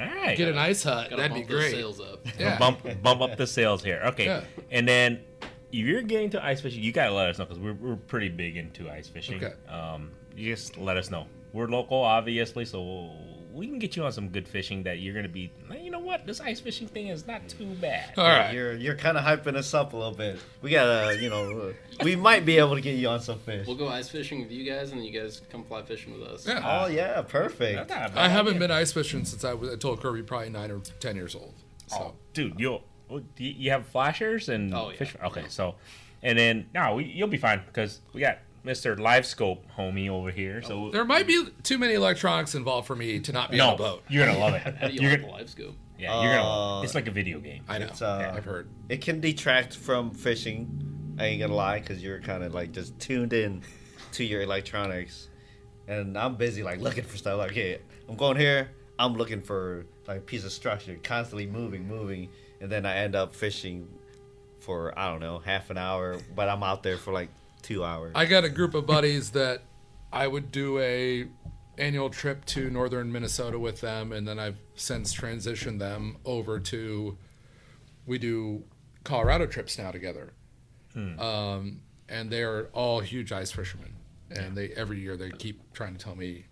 all right. get an ice hut, that'd be bump those great. Sales up. Yeah. bump bump up the sales here. Okay, Yeah. and then if you're getting to ice fishing, you gotta let us know because we're, we're pretty big into ice fishing. Okay. Um, you just let us know. We're local, obviously, so we can get you on some good fishing that you're gonna be. You know what? This ice fishing thing is not too bad. All right. You're you're kind of hyping us up a little bit. We gotta, you know, we might be able to get you on some fish. We'll go ice fishing with you guys, and then you guys come fly fishing with us. Yeah. Oh yeah, perfect. That's not a bad I haven't idea. been ice fishing since I, was, I told Kirby probably nine or ten years old. So Oh, dude, you'll oh, you you have flashers and Oh, yeah. fish. Okay, so and then no, we, you'll be fine because we got Mister Live Scope homie over here. So there might be too many electronics involved for me to not be on no, a boat. you're gonna love it. How do you You're like gonna, the live scope? yeah, you're gonna. Uh, It's like a video game. I know. It's, uh, I've heard. It can detract from fishing. I ain't gonna lie, because you're kind of like just tuned in to your electronics, and I'm busy like looking for stuff. Like, hey, I'm going here. I'm looking for like a piece of structure, constantly moving, moving, and then I end up fishing for I don't know half an hour, but I'm out there for like two hours. I got a group of buddies that I would do a annual trip to northern Minnesota with them, and then I've since transitioned them over to we do Colorado trips now together. Um, and they're all huge ice fishermen, and they every year they keep trying to tell me,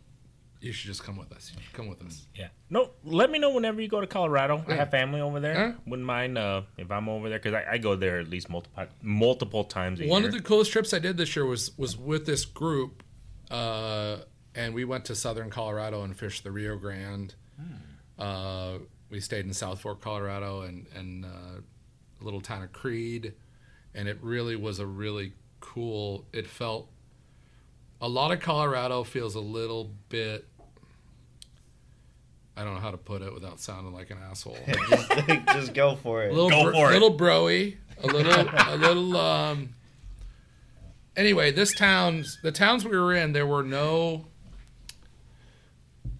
"You should just come with us. You should come with us." Yeah. No, let me know whenever you go to Colorado. I have family over there. Yeah. Wouldn't mind uh, if I'm over there because I, I go there at least multiple multiple times a One year. of the coolest trips I did this year was was with this group, uh, and we went to southern Colorado and fished the Rio Grande. Uh, we stayed in South Fork, Colorado, and and uh, a little town of Creede, and it really was a really cool. It felt a lot of Colorado feels a little bit. I don't know how to put it without sounding like an asshole. *laughs* just, just go for it. a little, Go bro- for it. little broy, a little, a little. Um, anyway, this town's the towns we were in. There were no.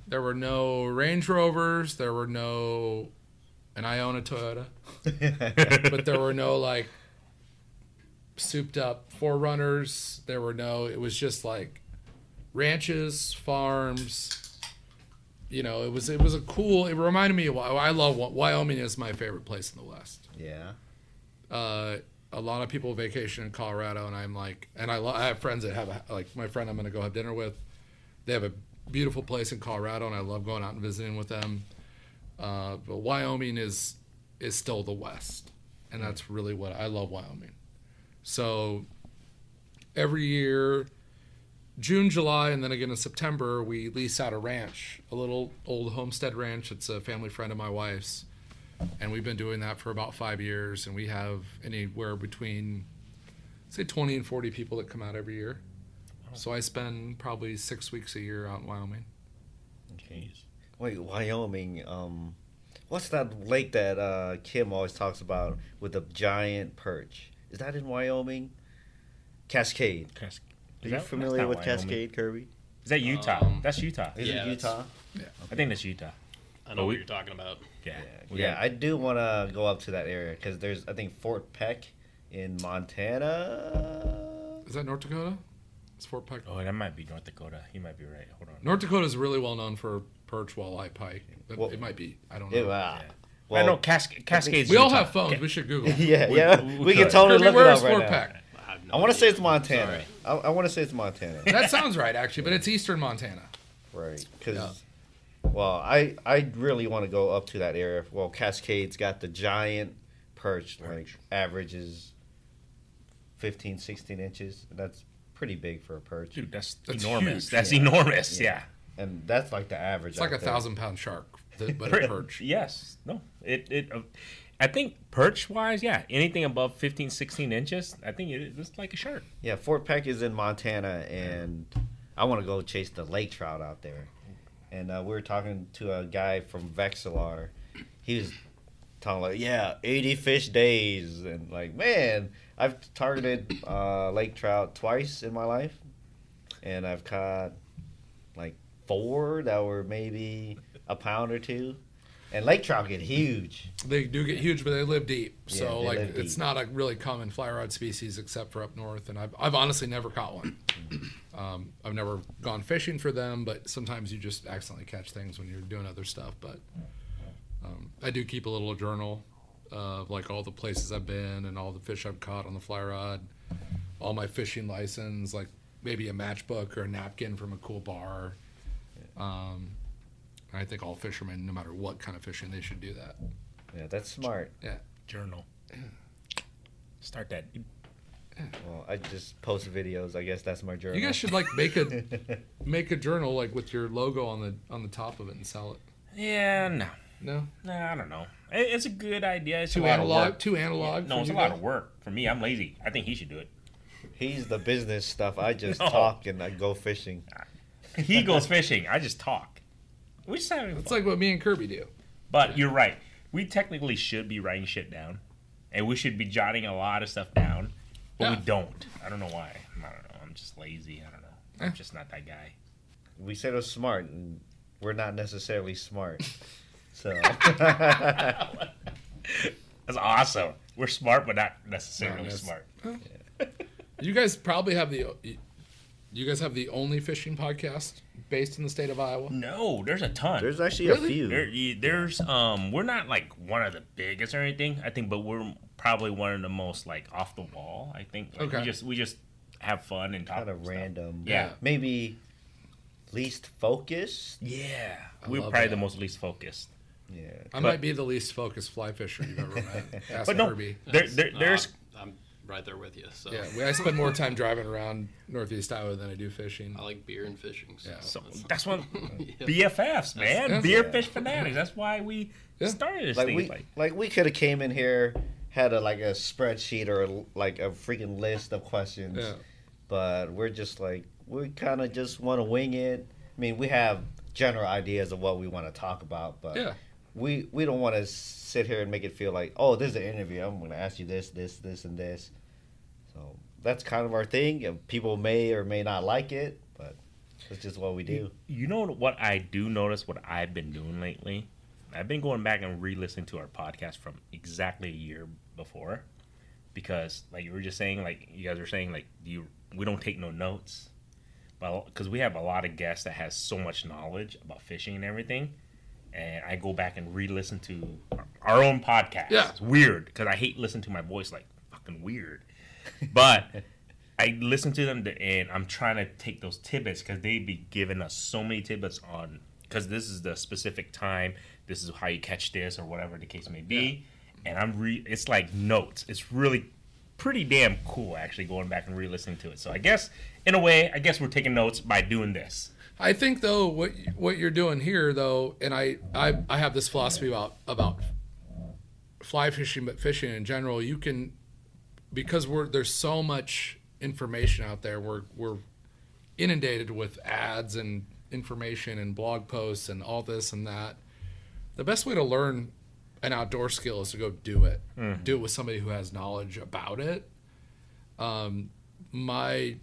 There were no Range Rovers. There were no, and I own a Toyota, *laughs* but there were no like souped up 4Runners. There were no. It was just like ranches, farms. You know, it was it was a cool. It reminded me of I love Wyoming is my favorite place in the West. yeah. Uh, a lot of people vacation in Colorado, and I'm like, and I, lo- I have friends that have a, like my friend I'm going to go have dinner with. They have a beautiful place in Colorado, and I love going out and visiting with them. Uh, but Wyoming is is still the West, and that's really what I love Wyoming. So every year, June, July, and then again in September, we lease out a ranch, a little old homestead ranch. It's a family friend of my wife's and we've been doing that for about five years and we have anywhere between say 20 and 40 people that come out every year so i spend probably six weeks a year out in wyoming Okay. Wait, Wyoming. Um, what's that lake that uh, Kim always talks about with the giant perch? Is that in Wyoming? Cascade. Cas- Are is you that- familiar with Wyoming. Cascade, Kirby? Is that Utah? Um, that's Utah. Is Yeah, it that's- Utah? I think that's Utah. I know Oh, what you're talking about. Yeah. We Yeah, I do want to go up to that area because there's, I think, Fort Peck in Montana. Is that North Dakota? It's Fort Peck. Oh, that might be North Dakota. You might be right. Hold on. North Dakota is really well known for perch, walleye, pike. Well- it might be. I don't know. It, uh, I know Cas- Cascades. we all have phones. Okay. We should Google. *laughs* yeah, We- yeah, we we, can could. totally look it up right Fort now. Peck? I, no I want to say it's Montana. Sorry. I, I want to say it's Montana. That sounds right, actually, but it's eastern Montana. Right, because Yeah. well, I I really want to go up to that area. Well, Cascades got the giant perch, like averages 15, 16 inches. That's pretty big for a perch, Dude, that's, That's enormous. huge. That's Yeah. enormous. Yeah. Yeah. and that's like the average. It's like a there. thousand pound shark, th- *laughs* but a perch. Yes. No. It. It. Uh, I think perch wise, yeah, anything above 15, 16 inches, I think it, it's like a shark. Yeah, Fort Peck is in Montana, and I want to go chase the lake trout out there. And uh, we were talking to a guy from Vexilar. He was talking like, yeah, 80 fish days. And like, man, I've targeted uh, lake trout twice in my life. And I've caught like four that were maybe a pound or two. And lake trout get huge. They do get huge, but they live deep. Yeah, So like, it's deep. not a really common fly rod species except for up north. And I've I've honestly never caught one. Um, I've never gone fishing for them, but sometimes you just accidentally catch things when you're doing other stuff. But um, I do keep a little journal of like all the places I've been and all the fish I've caught on the fly rod, all my fishing license, like maybe a matchbook or a napkin from a cool bar. Um, I think all fishermen, no matter what kind of fishing, they should do that. Yeah, that's smart. Yeah. Journal. Start that. Well, I just post videos. I guess that's my journal. You guys should like make a *laughs* make a journal like with your logo on the on the top of it and sell it. Yeah. No. No, No. I don't know. It, it's a good idea. It's two a lot of analog, work. two analog. No, for it's a you lot guys? of work for me. I'm lazy. I think he should do it. He's the business stuff. I just *laughs* No. talk and I go fishing. He goes *laughs* fishing. I just talk. We just having It's fun. like what me and Kirby do. But you're right. We technically should be writing shit down, and we should be jotting a lot of stuff down, but we don't. I don't know why. I don't know. I'm just lazy. I don't know. I'm just not that guy. We said it was smart, and we're not necessarily smart. *laughs* So *laughs* That's awesome. We're smart, but not necessarily Not nec- smart. *laughs* You guys probably have the. You guys have the only fishing podcast based in the state of Iowa. No, there's a ton. there's actually Really? a few. There, there's um, we're not like one of the biggest or anything. I think, but we're probably one of the most like off the wall. I think. Like, Okay. We just we just have fun and talk. kind of stuff. random. Yeah. Maybe least focused. Yeah, I we're probably that. the most least focused. Yeah. I might be the least focused fly fisher you've ever met. *laughs* Ask But no, Kirby. there, there, Uh, there's I'm right there with you. So Yeah, we, I spend more time driving around Northeast Iowa than I do fishing. I like beer and fishing. So Yeah. So that's- *laughs* that's one Yeah. BFFs, man. Yeah. Beer Yeah. fish fanatics. That's why we Yeah. started this Like thing. we like, like we could have came in here had a like a spreadsheet or like a freaking list of questions. Yeah. But we're just like we kind of just want to wing it. I mean, we have general ideas of what we want to talk about, but Yeah. we we don't want to sit here and make it feel like oh this is an interview i'm going to ask you this this this and this so that's kind of our thing and people may or may not like it but it's just what we do you know what I do notice? What I've been doing lately? I've been going back and re-listening to our podcast from exactly a year before, because like you were just saying, like you guys were saying, like you we don't take no notes, but because we have a lot of guests that has so much knowledge about fishing and everything. And I go back and re-listen to our- our own podcast. Yeah. It's weird because I hate listening to my voice like fucking weird. But I listen to them and I'm trying to take those tidbits because they be giving us so many tidbits on because this is the specific time. This is how you catch this or whatever the case may be. And I'm re. It's like notes. It's really pretty damn cool actually going back and re-listening to it. So I guess in a way, I guess we're taking notes by doing this. I think though what what you're doing here though, and I I, I have this philosophy about about fly fishing, but fishing in general. You can because we're there's so much information out there. We're we're inundated with ads and information and blog posts and all this and that. The best way to learn an outdoor skill is to go do it. Do it with somebody who has knowledge about it. Um, my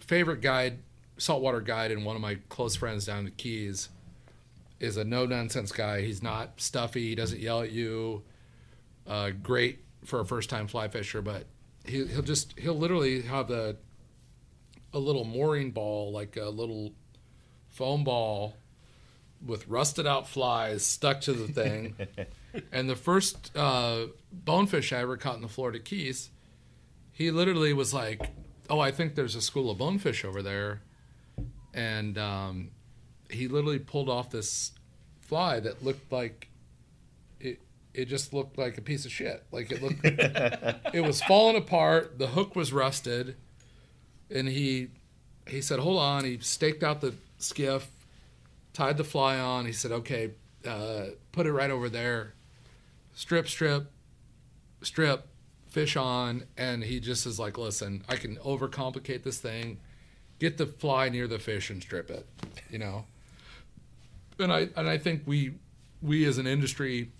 favorite guide, saltwater guide, and one of my close friends down in the Keys is a no nonsense guy. He's not stuffy. He doesn't yell at you. Uh, great for a first time fly fisher, but he, he'll just he'll literally have a a little mooring ball, like a little foam ball with rusted out flies stuck to the thing. *laughs* and the first uh, bonefish I ever caught in the Florida Keys, he literally was like, "Oh, I think there's a school of bonefish over there," and um, he literally pulled off this fly that looked like it. Just looked like a piece of shit. Like it looked, *laughs* it was falling apart. The hook was rusted, and he he said, "Hold on." He staked out the skiff, tied the fly on. He said, "Okay, uh, put it right over there. Strip, strip, strip, fish on." And he just is like, "Listen, I can overcomplicate this thing. Get the fly near the fish and strip it." You know. And I and I think we we as an industry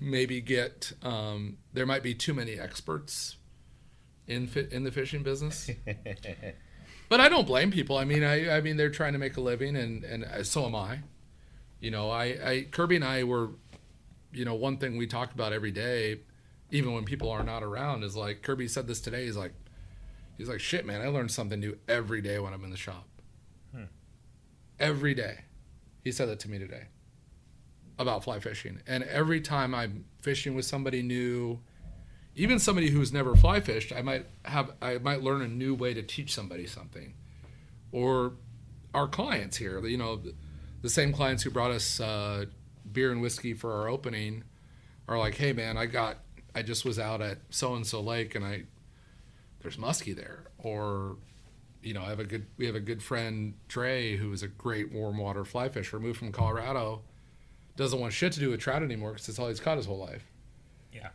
maybe get um, there might be too many experts in fi- in the fishing business. *laughs* But I don't blame people. I mean, I, I mean, they're trying to make a living, and and uh, so am I. You know, I, I Kirby and I were, you know, one thing we talk about every day, even when people are not around, is like Kirby said this today. He's like, he's like, shit, man, I learn something new every day when I'm in the shop. Every day, he said that to me today about fly fishing, and every time I'm fishing with somebody new, even somebody who's never fly fished, I might have I might learn a new way to teach somebody something, or our clients here, you know, the, same clients who brought us uh, beer and whiskey for our opening, are like, hey man, I got I just was out at so and so lake and I there's muskie there, or you know, I have a good we have a good friend Trey who is a great warm water fly fisher, moved from Colorado, doesn't want shit to do with trout anymore because that's all he's caught his whole life Yeah.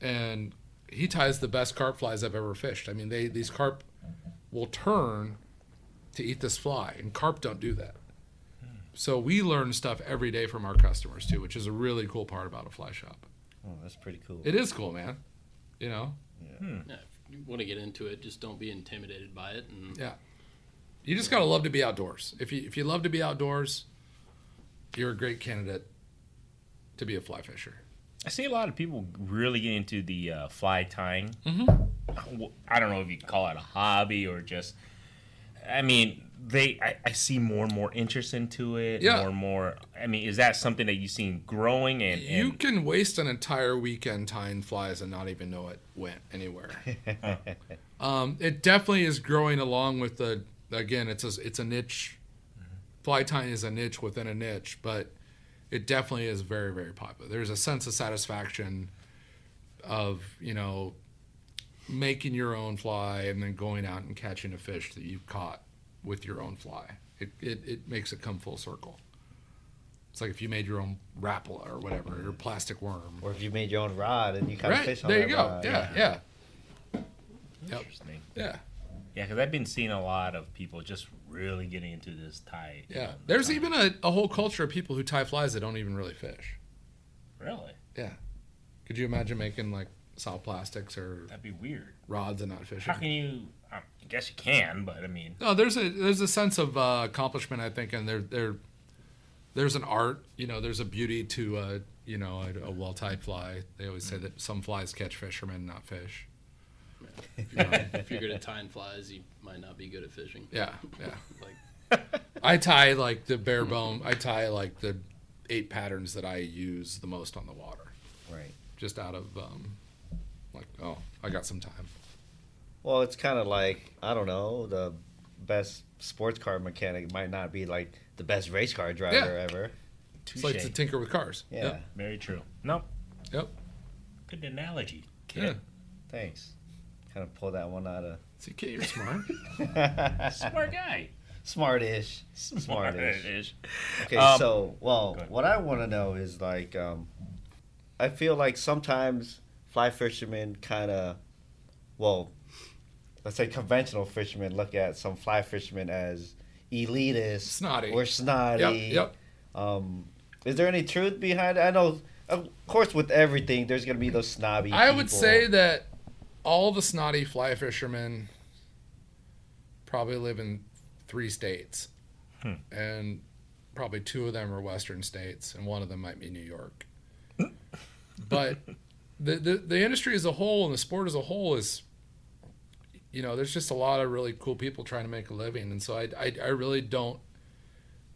and he ties the best carp flies I've ever fished. I mean, they these carp will turn to eat this fly, and carp don't do that. Hmm. So we learn stuff every day from our customers too, which is a really cool part about a fly shop. Oh, that's pretty cool. It is cool, man. You know, Yeah, hmm. if you want to get into it, just don't be intimidated by it. And yeah. You just gotta love to be outdoors. If you if you love to be outdoors, you're a great candidate to be a fly fisher. I see a lot of people really get into the uh, fly tying. Mm-hmm. I don't know if you can call it a hobby or just. I mean, they. I, I see more and more interest into it. Yeah. More and more. I mean, is that something that you've seen growing? And, You and can waste an entire weekend tying flies and not even know it went anywhere. *laughs* um, it definitely is growing along with the. Again, it's a it's a niche. Fly tying is a niche within a niche, but it definitely is very very popular. There's a sense of satisfaction of you know making your own fly and then going out and catching a fish that you've caught with your own fly. It it, it makes it come full circle. It's like if you made your own rapala or whatever, or plastic worm. or if you made your own rod and you of Right fish on it. there, you go. rod. Yeah, yeah, Yep. Interesting. yeah, Yeah, because I've been seeing a lot of people just really getting into this tie. yeah. um, There's tying. even a, a whole culture of people who tie flies that don't even really fish. really Yeah. Could you imagine making like soft plastics or that'd be weird. rods and not fishing? How can you? I guess you can, but I mean, No, there's a there's a sense of uh, accomplishment I think, and there there there's an art. You know, there's a beauty to uh, you know a, a well tied fly. They always say that some flies catch fishermen, not fish. *laughs* if you're good at tying flies, you might not be good at fishing. Yeah, yeah. *laughs* Like I tie like the bare bone. I tie like the eight patterns that I use the most on the water, Right. just out of um, like oh I got some time. Well, it's kind of like I don't know. The best sports car mechanic might not be like the best race car driver Yeah. ever. It's like to touche. tinker with cars. Yeah. Yep. Very true. No, Yep. good analogy. Yeah. Thanks. Kind of pull that one out of See, kid, you're smart. *laughs* Smart guy. smartish. Smartish. Smartish. Okay, Um, so well, what I want to know is like, um, I feel like sometimes fly fishermen kind of, well, let's say conventional fishermen look at some fly fishermen as elitist, Snotty. or snotty. Yep, yep. Um, is there any truth behind it? I know, of course, with everything, there's gonna be those snobby. I would say that all the snotty fly fishermen probably live in three states, hmm. and probably two of them are Western states, and one of them might be New York. *laughs* but the, the the industry as a whole and the sport as a whole is, you know, there's just a lot of really cool people trying to make a living, and so I I, I really don't.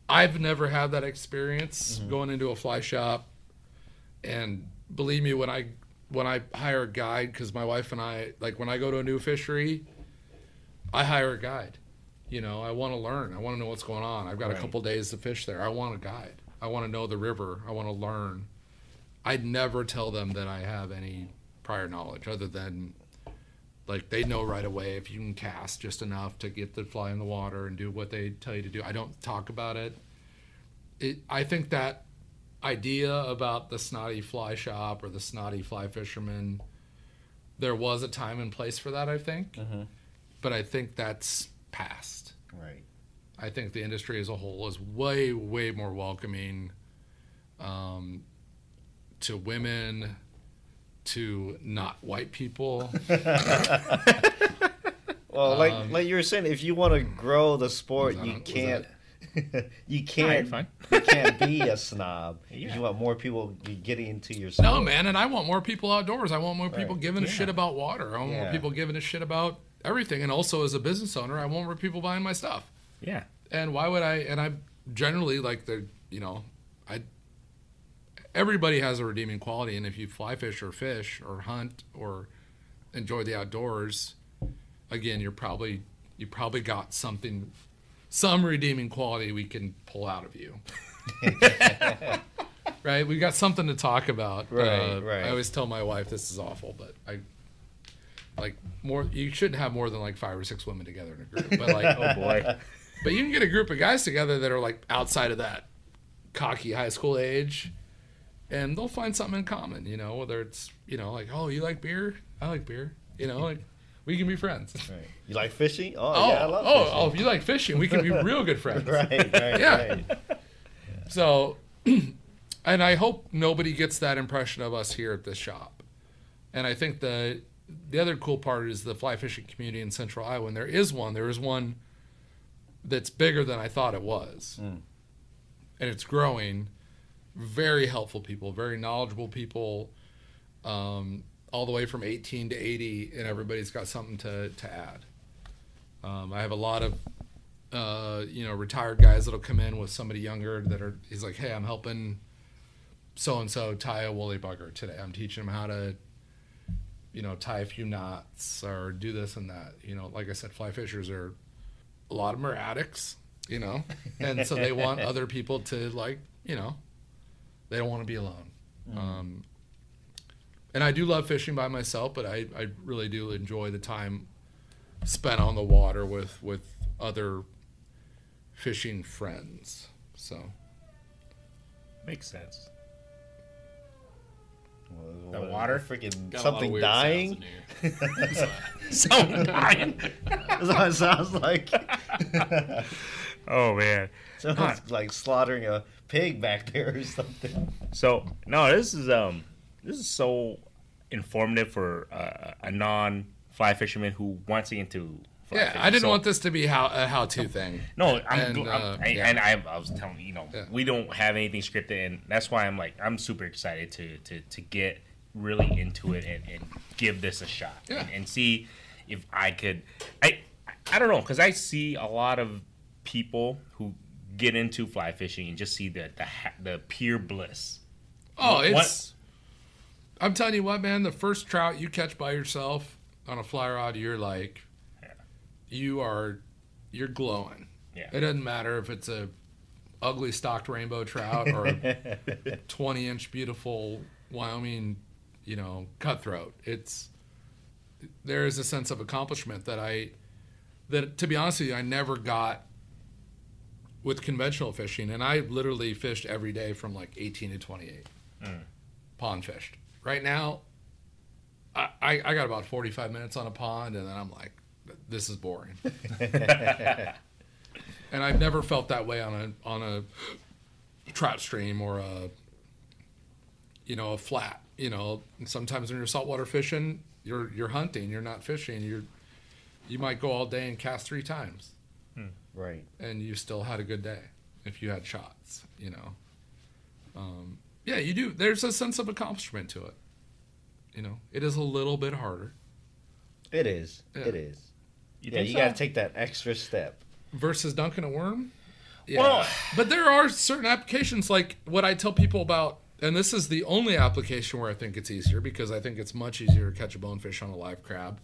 I've never had that experience mm-hmm. going into a fly shop, and believe me, when I when I hire a guide, because my wife and I like when I go to a new fishery, I hire a guide. You know, I want to learn. I want to know what's going on. I've got Right. a couple days to fish there. I want a guide. I want to know the river. I want to learn. I'd never tell them that I have any prior knowledge other than like they know right away if you can cast just enough to get the fly in the water and do what they tell you to do. I don't talk about it. It I think that idea about the snotty fly shop or the snotty fly fisherman there was a time and place for that, I think. Mhm. But I think that's past. Right. I think the industry as a whole is way, way more welcoming um, to women, to not white people. *laughs* Well, like Um, like you were saying, if you want to grow the sport, you can't. *laughs* you can't. fine. *laughs* you can't be a *laughs* snob. Yeah. You want more people getting into your sport. no, man, and I want more people outdoors. I want more people Right. giving a shit about water. I want more people giving a shit about everything. And also, as a business owner, I want more people buying my stuff. Yeah. and why would I? And I generally like the you know, I. Everybody has a redeeming quality, and if you fly fish or fish or hunt or enjoy the outdoors, again, you're probably you probably got something, some redeeming quality we can pull out of you. *laughs* right, we got something to talk about. Right, Uh, right. I always tell my wife this is awful, but I. Like more, you shouldn't have more than like five or six women together in a group. But like, *laughs* Oh boy. but you can get a group of guys together that are like outside of that cocky high school age, and they'll find something in common. You know, whether it's you know like oh you like beer, I like beer. You know, like we can be friends. Right. You like fishing? Oh, Oh, yeah, I love oh, fishing. oh, if you like fishing, we can be real good friends. *laughs* right, right, Yeah. right. So, *clears throat* and I hope nobody gets that impression of us here at this shop. And I think the the other cool part is the fly fishing community in Central Iowa. And there is one. There is one that's bigger than I thought it was, Mm. and it's growing. Very helpful people, very knowledgeable people, um, all the way from 18 to 80, and everybody's got something to to add. Um, I have a lot of uh, you know, retired guys that'll come in with somebody younger that are, he's like, hey, I'm helping so and so tie a woolly bugger today. I'm teaching him how to, you know, tie a few knots or do this and that. You know, like I said, fly fishers are, a lot of them are addicts, you know, and so they want *laughs* other people to, like, you know, they don't want to be alone. Um, and I do love fishing by myself, but I, I really do enjoy the time spent on the water with, with other fishing friends. So Makes sense. Well, The water? freaking Got a lot of something weird dying. sounds in here. *laughs* *laughs* Someone dying. That's what it sounds like. *laughs* Oh man. Someone's like slaughtering a pig back there or something. So no, this is um this is so informative for uh, a non fly fisherman who wants to get into. Fly yeah, fishing. I didn't So- want this to be how a how-to thing. No, I'm, And, I'm- uh, I, yeah. and I, I was telling you, know, Yeah. we don't have anything scripted, and that's why I'm like, I'm super excited to to to get really into it and, and give this a shot Yeah. and, and see if I could. I I don't know because I see a lot of people who get into fly fishing and just see the the the pure bliss. Oh, it's. I'm telling you what, man. The first trout you catch by yourself on a fly rod, you're like, Yeah. you are, you're glowing. Yeah. It doesn't matter if it's a ugly stocked rainbow trout or a *laughs* 20 inch beautiful Wyoming, you know, cutthroat. It's there is a sense of accomplishment that I that to be honest with you, I never got with conventional fishing, and I literally fished every day from like 18 to 28. Hmm. Pond fished. Right now, I, I, I got about 45 minutes on a pond, and then I'm like, this is boring. *laughs* and I've never felt that way on a on a trout stream or a you know a flat. You know, sometimes when you're saltwater fishing, you're you're hunting, you're not fishing. You're you might go all day and cast three times, Right. and you still had a good day if you had shots. You know, um, yeah, you do. There's a sense of accomplishment to it. You know, it is a little bit harder It is. Yeah. It is. You yeah, you so? got to take that extra step. versus dunking a worm. Yeah. Well- but there are certain applications like what I tell people about, and this is the only application where I think it's easier because I think it's much easier to catch a bonefish on a live crab,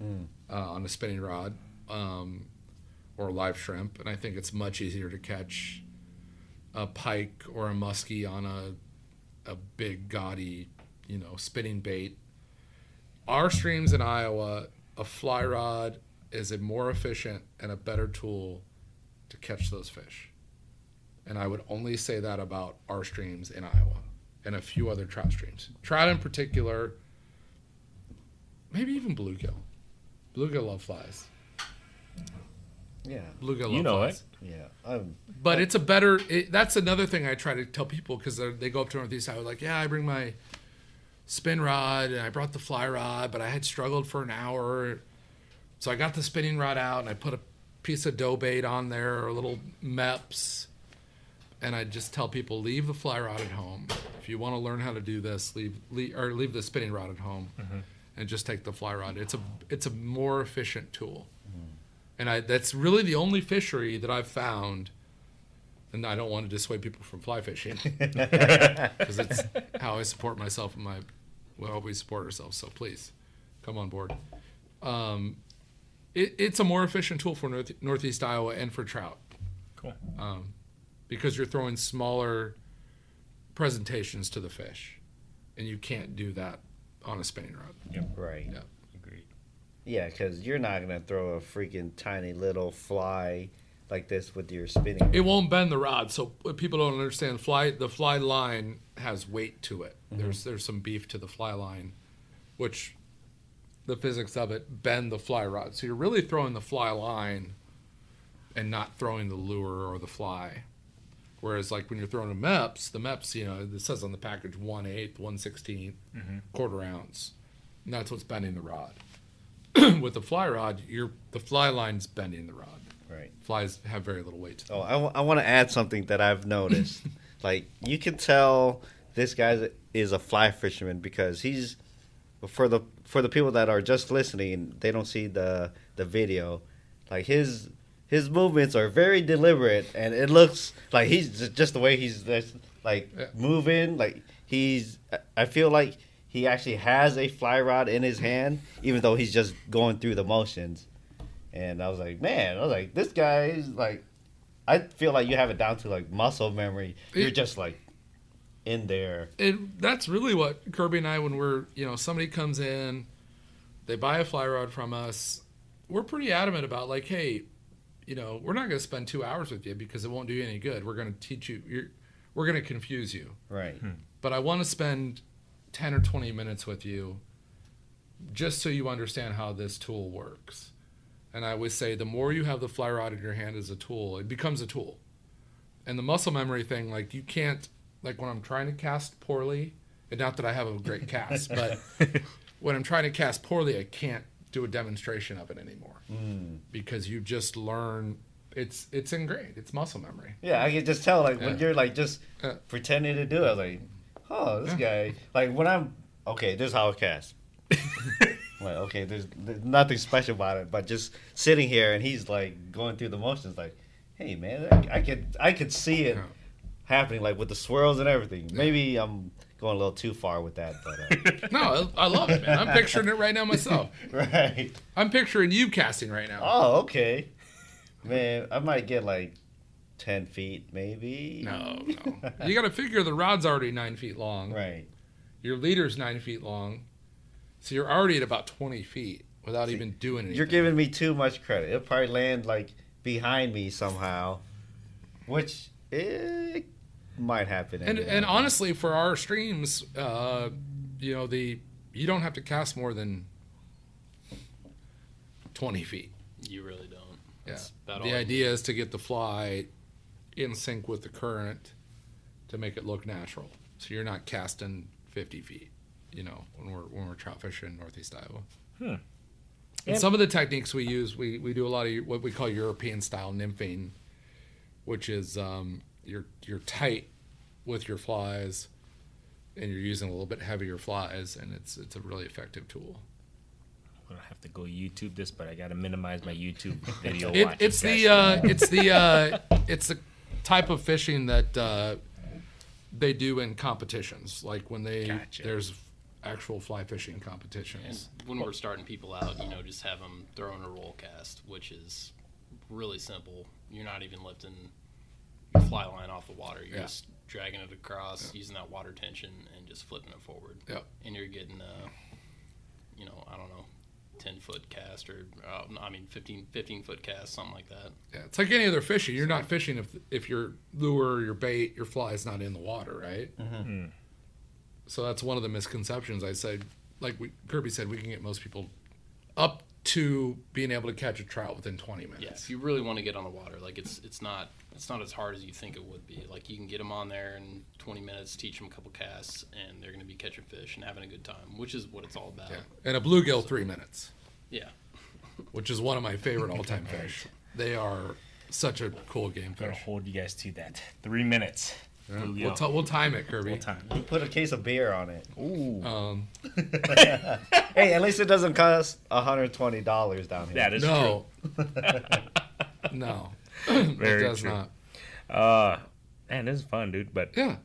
uh, on a spinning rod, um, or a live shrimp, and I think it's much easier to catch a pike or a muskie on a a big gaudy, you know, spinning bait. Our streams in Iowa, a fly rod is a more efficient and a better tool to catch those fish. And I would only say that about our streams in Iowa and a few other trout streams. Trout in particular, maybe even bluegill. Bluegill love flies. Yeah. Bluegill love You know flies. Yeah. I'm, But it's a better. It, that's another thing I try to tell people because they go up to Northeast Iowa like, yeah, I bring my spin rod and I brought the fly rod, but I had struggled for an hour, so I got the spinning rod out and I put a piece of dough bait on there or a little Mepps, and I just tell people leave the fly rod at home. If you want to learn how to do this, leave, leave or leave the spinning rod at home, mm-hmm. and just take the fly rod. It's a it's a more efficient tool. And I, that's really the only fishery that I've found and I don't want to dissuade people from fly fishing *laughs* because it's how I support myself and my well we support ourselves. So please come on board. Um, it, it's a more efficient tool for North, Northeast Iowa and for trout Cool. because you're throwing smaller presentations to the fish, and you can't do that on a spinning rod. Yep. right. Yeah. Agreed. Yeah, because you're not gonna throw a freaking tiny little fly like this with your spinning. It won't bend the rod, so people don't understand. Fly the fly line has weight to it. Mm-hmm. There's there's some beef to the fly line, which the physics of it bend the fly rod. So you're really throwing the fly line, and not throwing the lure or the fly. Whereas like when you're throwing a Mepps, the Mepps, you know, it says on the package one eighth, one sixteenth, mm-hmm. quarter ounce, and that's what's bending the rod. *clears throat* With the fly rod, you're the fly line's bending the rod. Right. Flies have very little weight to them. Oh, I, want to add something that I've noticed. *laughs* like you can tell this guy is a fly fisherman because he's for the for the people that are just listening, they don't see the the video. Like his his movements are very deliberate, and it looks like he's just, just the way he's like moving. Like he's, I feel like he actually has a fly rod in his hand, even though he's just going through the motions. And I was like, man, I was like, this guy is like, I feel like you have it down to like muscle memory. You're It- just like in there. And that's really what Kirby and I, when we're, you know, somebody comes in, they buy a fly rod from us, we're pretty adamant about like, hey, you know, we're not going to spend two hours with you because it won't do you any good. We're going to teach you, you're, we're going to confuse you. Right. Hmm. But I want to spend 10 or 20 minutes with you just so you understand how this tool works. And I always say the more you have the fly rod in your hand as a tool, it becomes a tool. And the muscle memory thing, like you can't, like when I'm trying to cast poorly, and not that I have a great cast, but *laughs* when I'm trying to cast poorly, I can't do a demonstration of it anymore mm. because you just learn. It's it's ingrained. It's muscle memory. Yeah, I can just tell like when you're like just Yeah. pretending to do it. I was like, oh, this guy. Like when I'm okay, this is how it cast. like *laughs* okay, there's, there's nothing special about it, but just sitting here and he's like going through the motions. Like, hey man, I, I could I could see it happening like with the swirls and everything. Maybe I'm going a little too far with that, but uh, *laughs* No, I I love it, man. I'm picturing it right now myself. *laughs* right. I'm picturing you casting right now. Oh, okay. Man, I might get like ten feet, maybe. No, no. *laughs* You got to figure the rod's already nine feet long. Right. Your leader's nine feet long, so you're already at about twenty feet without See, even doing anything. You're giving me too much credit. It'll probably land like behind me somehow, which it might happen. and and honestly, for our streams, uh, you know the you don't have to cast more than twenty feet. You really don't. Yeah. That's about The idea is to get the fly in sync with the current to make it look natural. So you're not casting 50 feet, you know, when we're when we're trout fishing in Northeast Iowa. Hmm. And some of the techniques we use, we, we do a lot of what we call European style nymphing, which is um, you're you're tight with your flies, and you're using a little bit heavier flies, and it's it's a really effective tool. I'm gonna have to go YouTube this, but I gotta minimize my YouTube *laughs* video. It, watch, it's the uh, it's the uh, it's the type of fishing that uh, they do in competitions, like when they Gotcha. there's actual fly fishing And competitions. when we're starting people out, you know, just have them throw in a roll cast, which is really simple. You're not even lifting your fly line off the water. You're Yeah. just dragging it across, using that water tension, and just flipping it forward. Yep. And you're getting, uh, you know, I don't know, 10 foot cast or, uh, I mean, 15, 15 foot cast, something like that. Yeah, it's like any other fishing. You're not fishing if if your lure, your bait, your fly is not in the water, right? Mm-hmm. So that's one of the misconceptions. I said, like we, Kirby said, we can get most people up to being able to catch a trout within 20 minutes. Yeah, if you really want to get on the water, like it's it's not it's not as hard as you think it would be. Like you can get them on there in 20 minutes, teach them a couple casts, and they're going to be catching fish and having a good time, which is what it's all about. Yeah. And a bluegill, three minutes. Yeah. which is one of my favorite all-time *laughs* fish. They are such a cool game I'm gonna hold you guys to that. Three minutes. Bluegill. We'll, t- we'll time it, Kirby. Full time. You put a case of beer on it. Ooh, Um, *laughs* Hey, at least it doesn't cost $120 down here. that is no, *laughs* no, true. *laughs* Very it does true. not. Uh, man, this is fun, dude. But Yeah.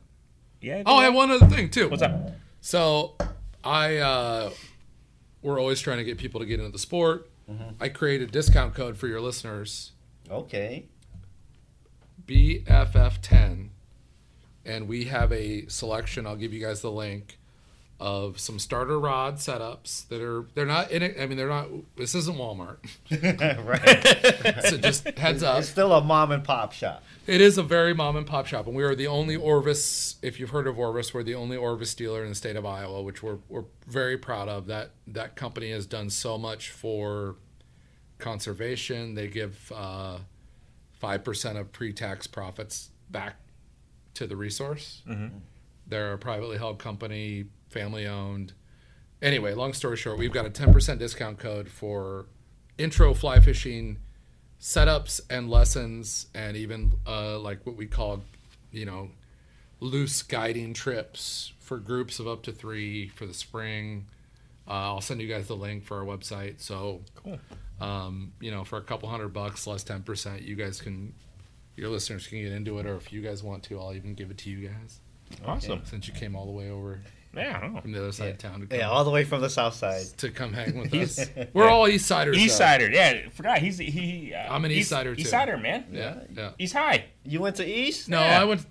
yeah. Oh, I have one other thing too. What's up? So, I uh, we're always trying to get people to get into the sport. I created a discount code for your listeners, Okay. BFF10, and we have a selection. I'll give you guys the link of some starter rod setups that are they're not in it. I mean, they're not. This isn't Walmart, *laughs* right. so just heads up. It's still a mom and pop shop. It is a very mom and pop shop, and we are the only Orvis. If you've heard of Orvis, we're the only Orvis dealer in the state of Iowa, which we're we're very proud of. That that company has done so much for conservation. They give uh, five percent of pre-tax profits back to the resource. They're a privately held company, family owned. Anyway, long story short, we've got a ten percent discount code for intro fly fishing setups and lessons and even uh, like what we call you know loose guiding trips for groups of up to three for the spring uh, i'll send you guys the link for our website so Cool. um, you know for a couple hundred bucks less 10% you guys can your listeners can get into it or if you guys want to i'll even give it to you guys Awesome. since you came all the way over Yeah. I don't know. from the other side Yeah. of town to come, Yeah, all the way from the south side. to come hang with us *laughs* we're all east siders East. Sider. Yeah, I forgot. He's he. Uh, I'm an East Sider, too. East Sider, man. yeah yeah East High. You went to East? no Yeah. i went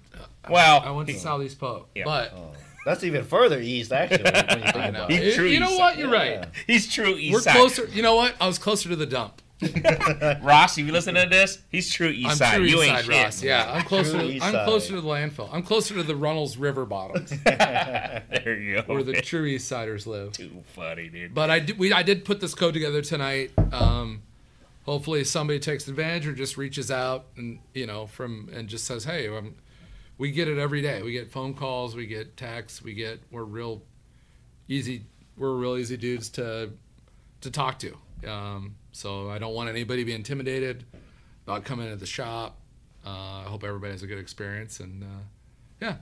Well, i went to he- southeast Polk Yeah. but Oh, that's even further east, actually. When you think I know. about He's it. true You know east what? You're Yeah. right. He's true East We're Side. closer. You know what? I was closer to the dump. *laughs* Ross, if you listen to this, he's true East I'm Side. true you East ain't Side shit. Ross. Yeah, I'm closer. True To, I'm closer to the landfill. I'm closer to the Runnells River bottoms, *laughs* there you go. where the true East Siders live. Too funny, dude. But I did. We I did put this code together tonight. Um, hopefully somebody takes advantage or just reaches out and you know from and just says, hey, um, we get it every day. We get phone calls. We get texts. We get. We're real easy. We're real easy dudes to to talk to. Um, so I don't want anybody to be intimidated about coming into the shop. Uh, I hope everybody has a good experience and uh, yeah,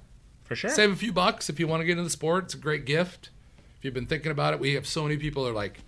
For sure. save a few bucks if you want to get into the sport. It's a great gift. If you've been thinking about it, we have so many people that are like,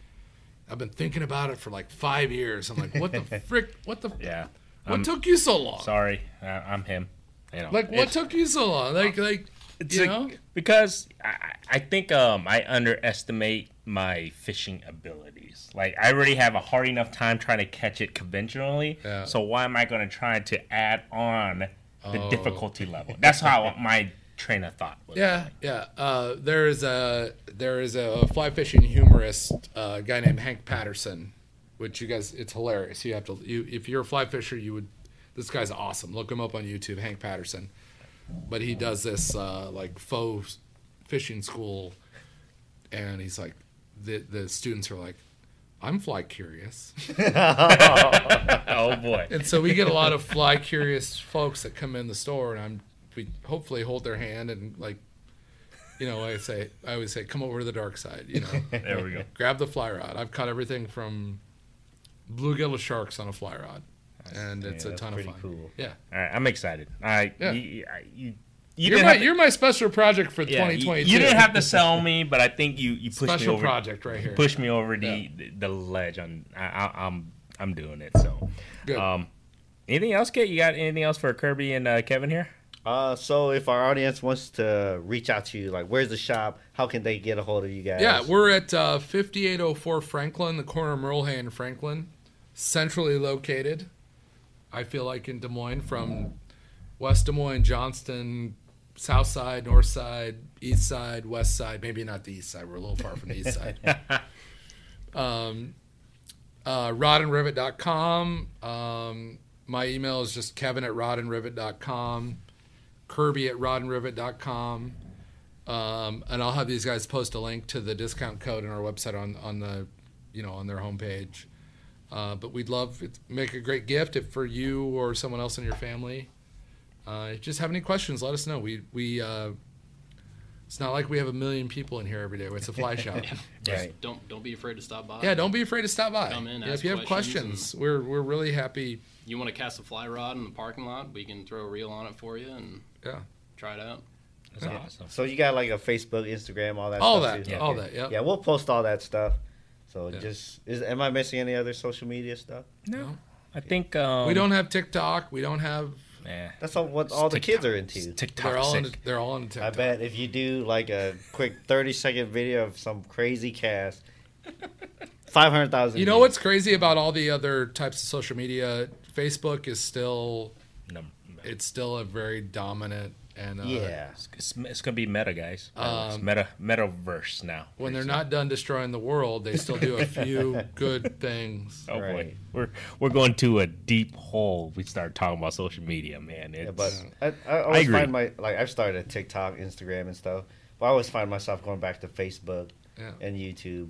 I've been thinking about it for like five years. I'm like, what the *laughs* frick? What the? yeah. What I'm took you so long? sorry. Uh, I'm him. You know, Like, what took you so long? Like, like, It's you like- know? because I, I think um I underestimate my fishing abilities. Like I already have a hard enough time trying to catch it conventionally. Yeah. So why am I going to try to add on the Oh. difficulty level? That's how *laughs* my train of thought was. Yeah, yeah. Uh, there is a there is a fly fishing humorist, uh, guy named Hank Patterson, which you guys, it's hilarious. You have to, you if you're a fly fisher, you would. This guy's awesome. Look him up on YouTube, Hank Patterson. But he does this uh, like faux fishing school, and he's like, the the students are like, I'm fly curious. *laughs* oh boy. And so we get a lot of fly curious folks that come in the store, and I'm we hopefully hold their hand and like, you know, I say I always say, come over to the dark side. You know, *laughs* There we go. grab the fly rod. I've caught everything from bluegill to sharks on a fly rod, and it's a that's ton of fun. cool. Yeah, All right, I'm excited. I Yeah. you, I- you, you you are didn't my to- you're my special project for yeah, you- 2022. You, didn't have to sell me, but I think you you pushed me special over. project right here. Pushed me over the the ledge. On I, I, I'm I'm doing it. So, Good. um, anything else, Kate? You got anything else for Kirby and uh, Kevin here? Uh, so if our audience wants to reach out to you, like, where's the shop? How can they get a hold of you guys? Yeah, we're at uh, 5804 Franklin, the corner of Merle and Franklin, centrally located. I feel like in Des Moines, from West Des Moines, Johnston, South Side, North Side, East Side, West Side. Maybe not the East Side. We're a little far from the East Side. *laughs* um, uh, rodandrivet.com. Um, my email is just kevin at rodandrivet.com. Kirby at rodandrivet.com. Um, and I'll have these guys post a link to the discount code on our website on, on the, you know, on their homepage. Uh, but we'd love it make a great gift if for you or someone else in your family. Uh, if you just have any questions, let us know. We we uh, it's not like we have a million people in here every day. It's a fly shop. *laughs* Just Right. don't don't be afraid to stop by. yeah, don't be afraid to stop by. Come in, Yeah, ask if you have questions questions, we're we're really happy. You want to cast a fly rod in the parking lot? We can throw a reel on it for you and Yeah. try it out. That's awesome. So you got like a Facebook, Instagram, all that. All stuff that, too? Yeah. all that. Yeah. Yeah, we'll post all that stuff. So Yeah. just is am I missing any other social media stuff? No, I think um, we don't have TikTok. We don't have. Yeah, That's all what all the kids are into. TikTok. They're all sick. into, they're all into I bet if you do like a quick thirty second video of some crazy cast, *laughs* five hundred thousand. You know what's crazy about all the other types of social media? Facebook is still No, it's still a very dominant and uh, Yeah. it's, it's, it's gonna be meta, guys. it's Um, meta metaverse now. when they're pretty not done destroying the world, they still do a *laughs* few good things. soon. Oh boy, we're we're going to a deep hole. We start talking about social media, man. It's, Yeah, but I, I always agree. find my like I've started a TikTok, Instagram, and stuff. But I always find myself going back to Facebook Yeah. and YouTube.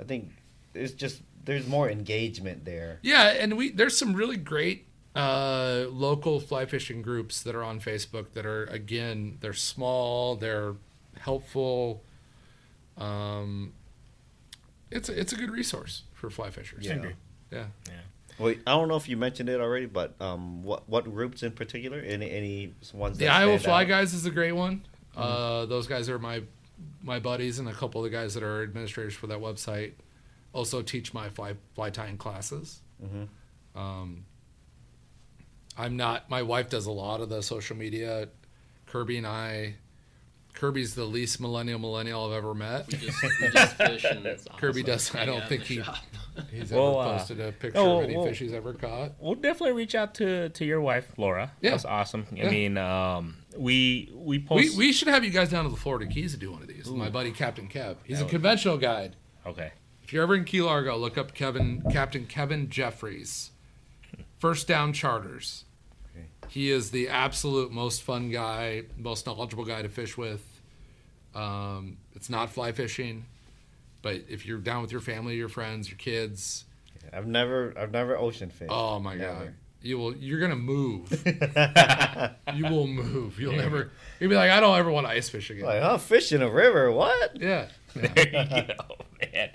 I think it's just there's more engagement there. Yeah, and we there's some really great uh, local fly fishing groups that are on Facebook that are again they're small, they're helpful. Um, it's a, it's a good resource for fly fishers. Yeah. agree. Yeah. Wait, I don't know if you mentioned it already, but um, what what groups in particular? Any any ones? The Iowa stand Fly out? Guys is a great one. Uh, those guys are my my buddies, and a couple of the guys that are administrators for that website also teach my fly fly tying classes. Mhm. Um, I'm not. My wife does a lot of the social media. Kirby and I. Kirby's the least millennial millennial I've ever met. We just, we just fish and *laughs* Kirby does. I don't out think he *laughs* he's Well, ever uh, posted a picture oh, of any well- fish he's ever caught. We'll definitely reach out to to your wife, Laura. Yeah. That's awesome. I Yeah. mean, um, we we We, post. we should have you guys down to the Florida Keys to do one of these. My buddy Captain Kev. He's That a would- conventional guide. okay. If you're ever in Key Largo, look up Kevin Captain Kevin Jeffries. First Down Charters. He is the absolute most fun guy, most knowledgeable guy to fish with. Um, it's not fly fishing, but if you're down with your family, your friends, your kids, I've never I've never ocean fished. oh my god, you will you're gonna move. *laughs* you will move. You'll never. You'll be like, I don't ever want to ice fish again. like, oh, fish in a river? What? Yeah. *laughs* There you go, man.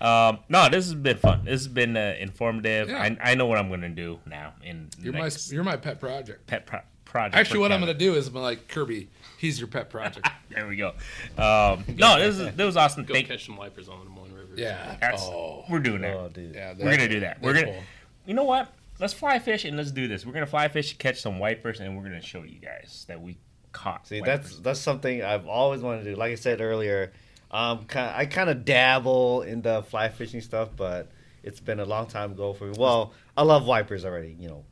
Um, no, this has been fun. This has been uh, informative. Yeah. I, I know what I'm going to do now. In You're my you're my pet project. pet pro- project. Actually, for what I'm gonna do is I'm like Kirby. He's your pet project. *laughs* There we go. Um, *laughs* no, this is this was awesome. Go Thank, catch some wipers on the Des River. Yeah. that's, Oh. we're doing that. Oh, dude. Yeah. we're gonna do that. We're gonna. cool. You know what? Let's fly fish and let's do this. We're gonna fly fish, catch some wipers, and we're gonna show you guys that we caught. See, wipers. that's that's something I've always wanted to do. Like I said earlier, um, kind I kind of dabble in the fly fishing stuff, but it's been a long time ago for me. Well, I love wipers already. You know,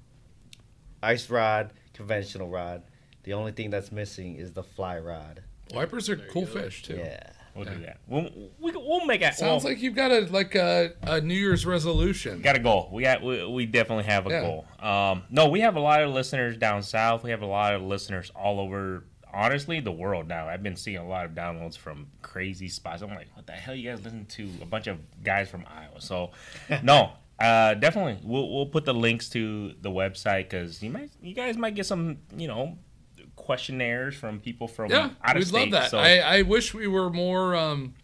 ice rod, conventional rod. The only thing that's missing is the fly rod. Wipers are There cool go. fish too. Yeah. we'll do that. We'll, we, we'll make it. Sounds well, like you've got a like a, a New Year's resolution. got a goal. We got we, we definitely have a Yeah. goal. Um, no, we have a lot of listeners down south. We have a lot of listeners all over honestly the world now. I've been seeing a lot of downloads from crazy spots. I'm like, what the hell? You guys listen to a bunch of guys from Iowa? So, *laughs* no, uh, definitely, we'll we'll put the links to the website because you might you guys might get some you know questionnaires from people from Yeah, out of we'd state. love that. So, I, I wish we were more. Um,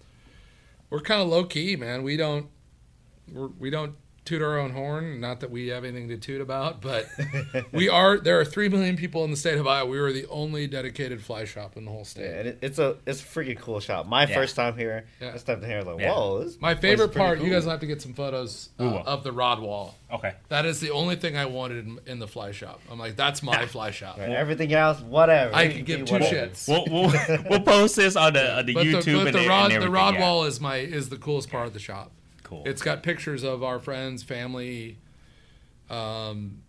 we're kind of low key, man. We don't. We're, we don't toot our own horn. Not that we have anything to toot about, but *laughs* we are. There are three million people in the state of Iowa. We are the only dedicated fly shop in the whole state. Yeah, and it, it's a it's a freaking cool shop. My Yeah. first time here. Yeah. First time here, like, Yeah. whoa. This My favorite pretty part. You guys will have to get some photos uh, of the rod wall. okay. That is the only thing I wanted in, in the fly shop. I'm like, that's my fly shop. Right, everything else, whatever. I could can give be two whatever. shits. We'll, we'll we'll post this on the on the But YouTube the, but and, the and rod the rod yeah. wall is my is the coolest part of the shop. Cool. It's got pictures of our friends, family, um,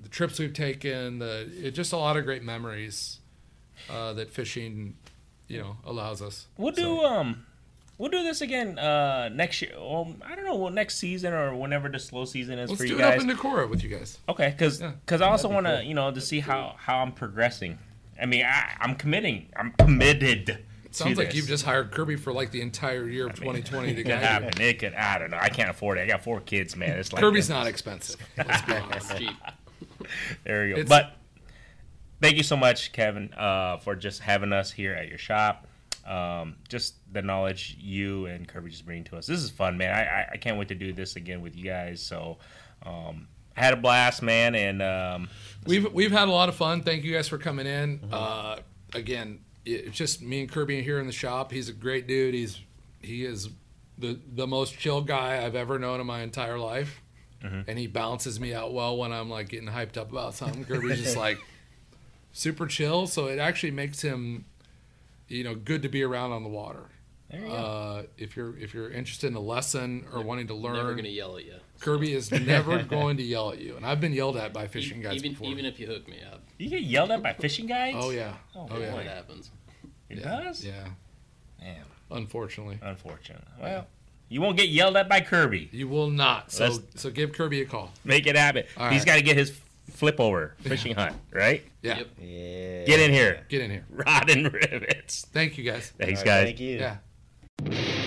the trips we've taken. The it just a lot of great memories uh, that fishing, you know, allows us. We'll do So- um, we'll do this again uh next year. Well, I don't know, well, next season or whenever the slow season is Let's for do you it guys. up in Decorah with you guys. okay, because Yeah. I also want to cool. you know to see how how I'm progressing. I mean, I, I'm committing. I'm committed. Sounds to like this. you've just hired Kirby for like the entire year of I mean, 2020 to It could happen. It could. I don't know. I can't afford it. I got four kids, man. It's like Kirby's not expensive. *laughs* Let's be honest. It's cheap. *laughs* There you go. It's- but thank you so much, Kevin, uh, for just having us here at your shop. Um, just the knowledge you and Kirby just bring to us. This is fun, man. I, I, I can't wait to do this again with you guys. So um, I had a blast, man. And um, We've we've had a lot of fun. Thank you guys for coming in. Uh, again, it's just me and Kirby here in the shop. He's a great dude. He's he is the the most chill guy I've ever known in my entire life, and he balances me out well when I'm like getting hyped up about something. Kirby's just like *laughs* super chill, so it actually makes him, you know, good to be around on the water. you. Uh, if you're if you're interested in a lesson or wanting to learn, Never gonna yell at you. Kirby is *laughs* never going to yell at you. And I've been yelled at by fishing guys even before. even if you hook me up, you get yelled at by fishing guides? oh yeah, Oh, oh, yeah. it happens. It yeah. does? Yeah, Man, unfortunately. unfortunate. Well, you won't get yelled at by Kirby. You will not. So Let's- so give Kirby a call. Make it happen. All He's right. got to get his flip over fishing hunt, right? Yeah. Yep. Yeah. Get in here. Get in here. Rod and rivets. Thank you guys. Thanks, All right, guys. Thank you. Yeah.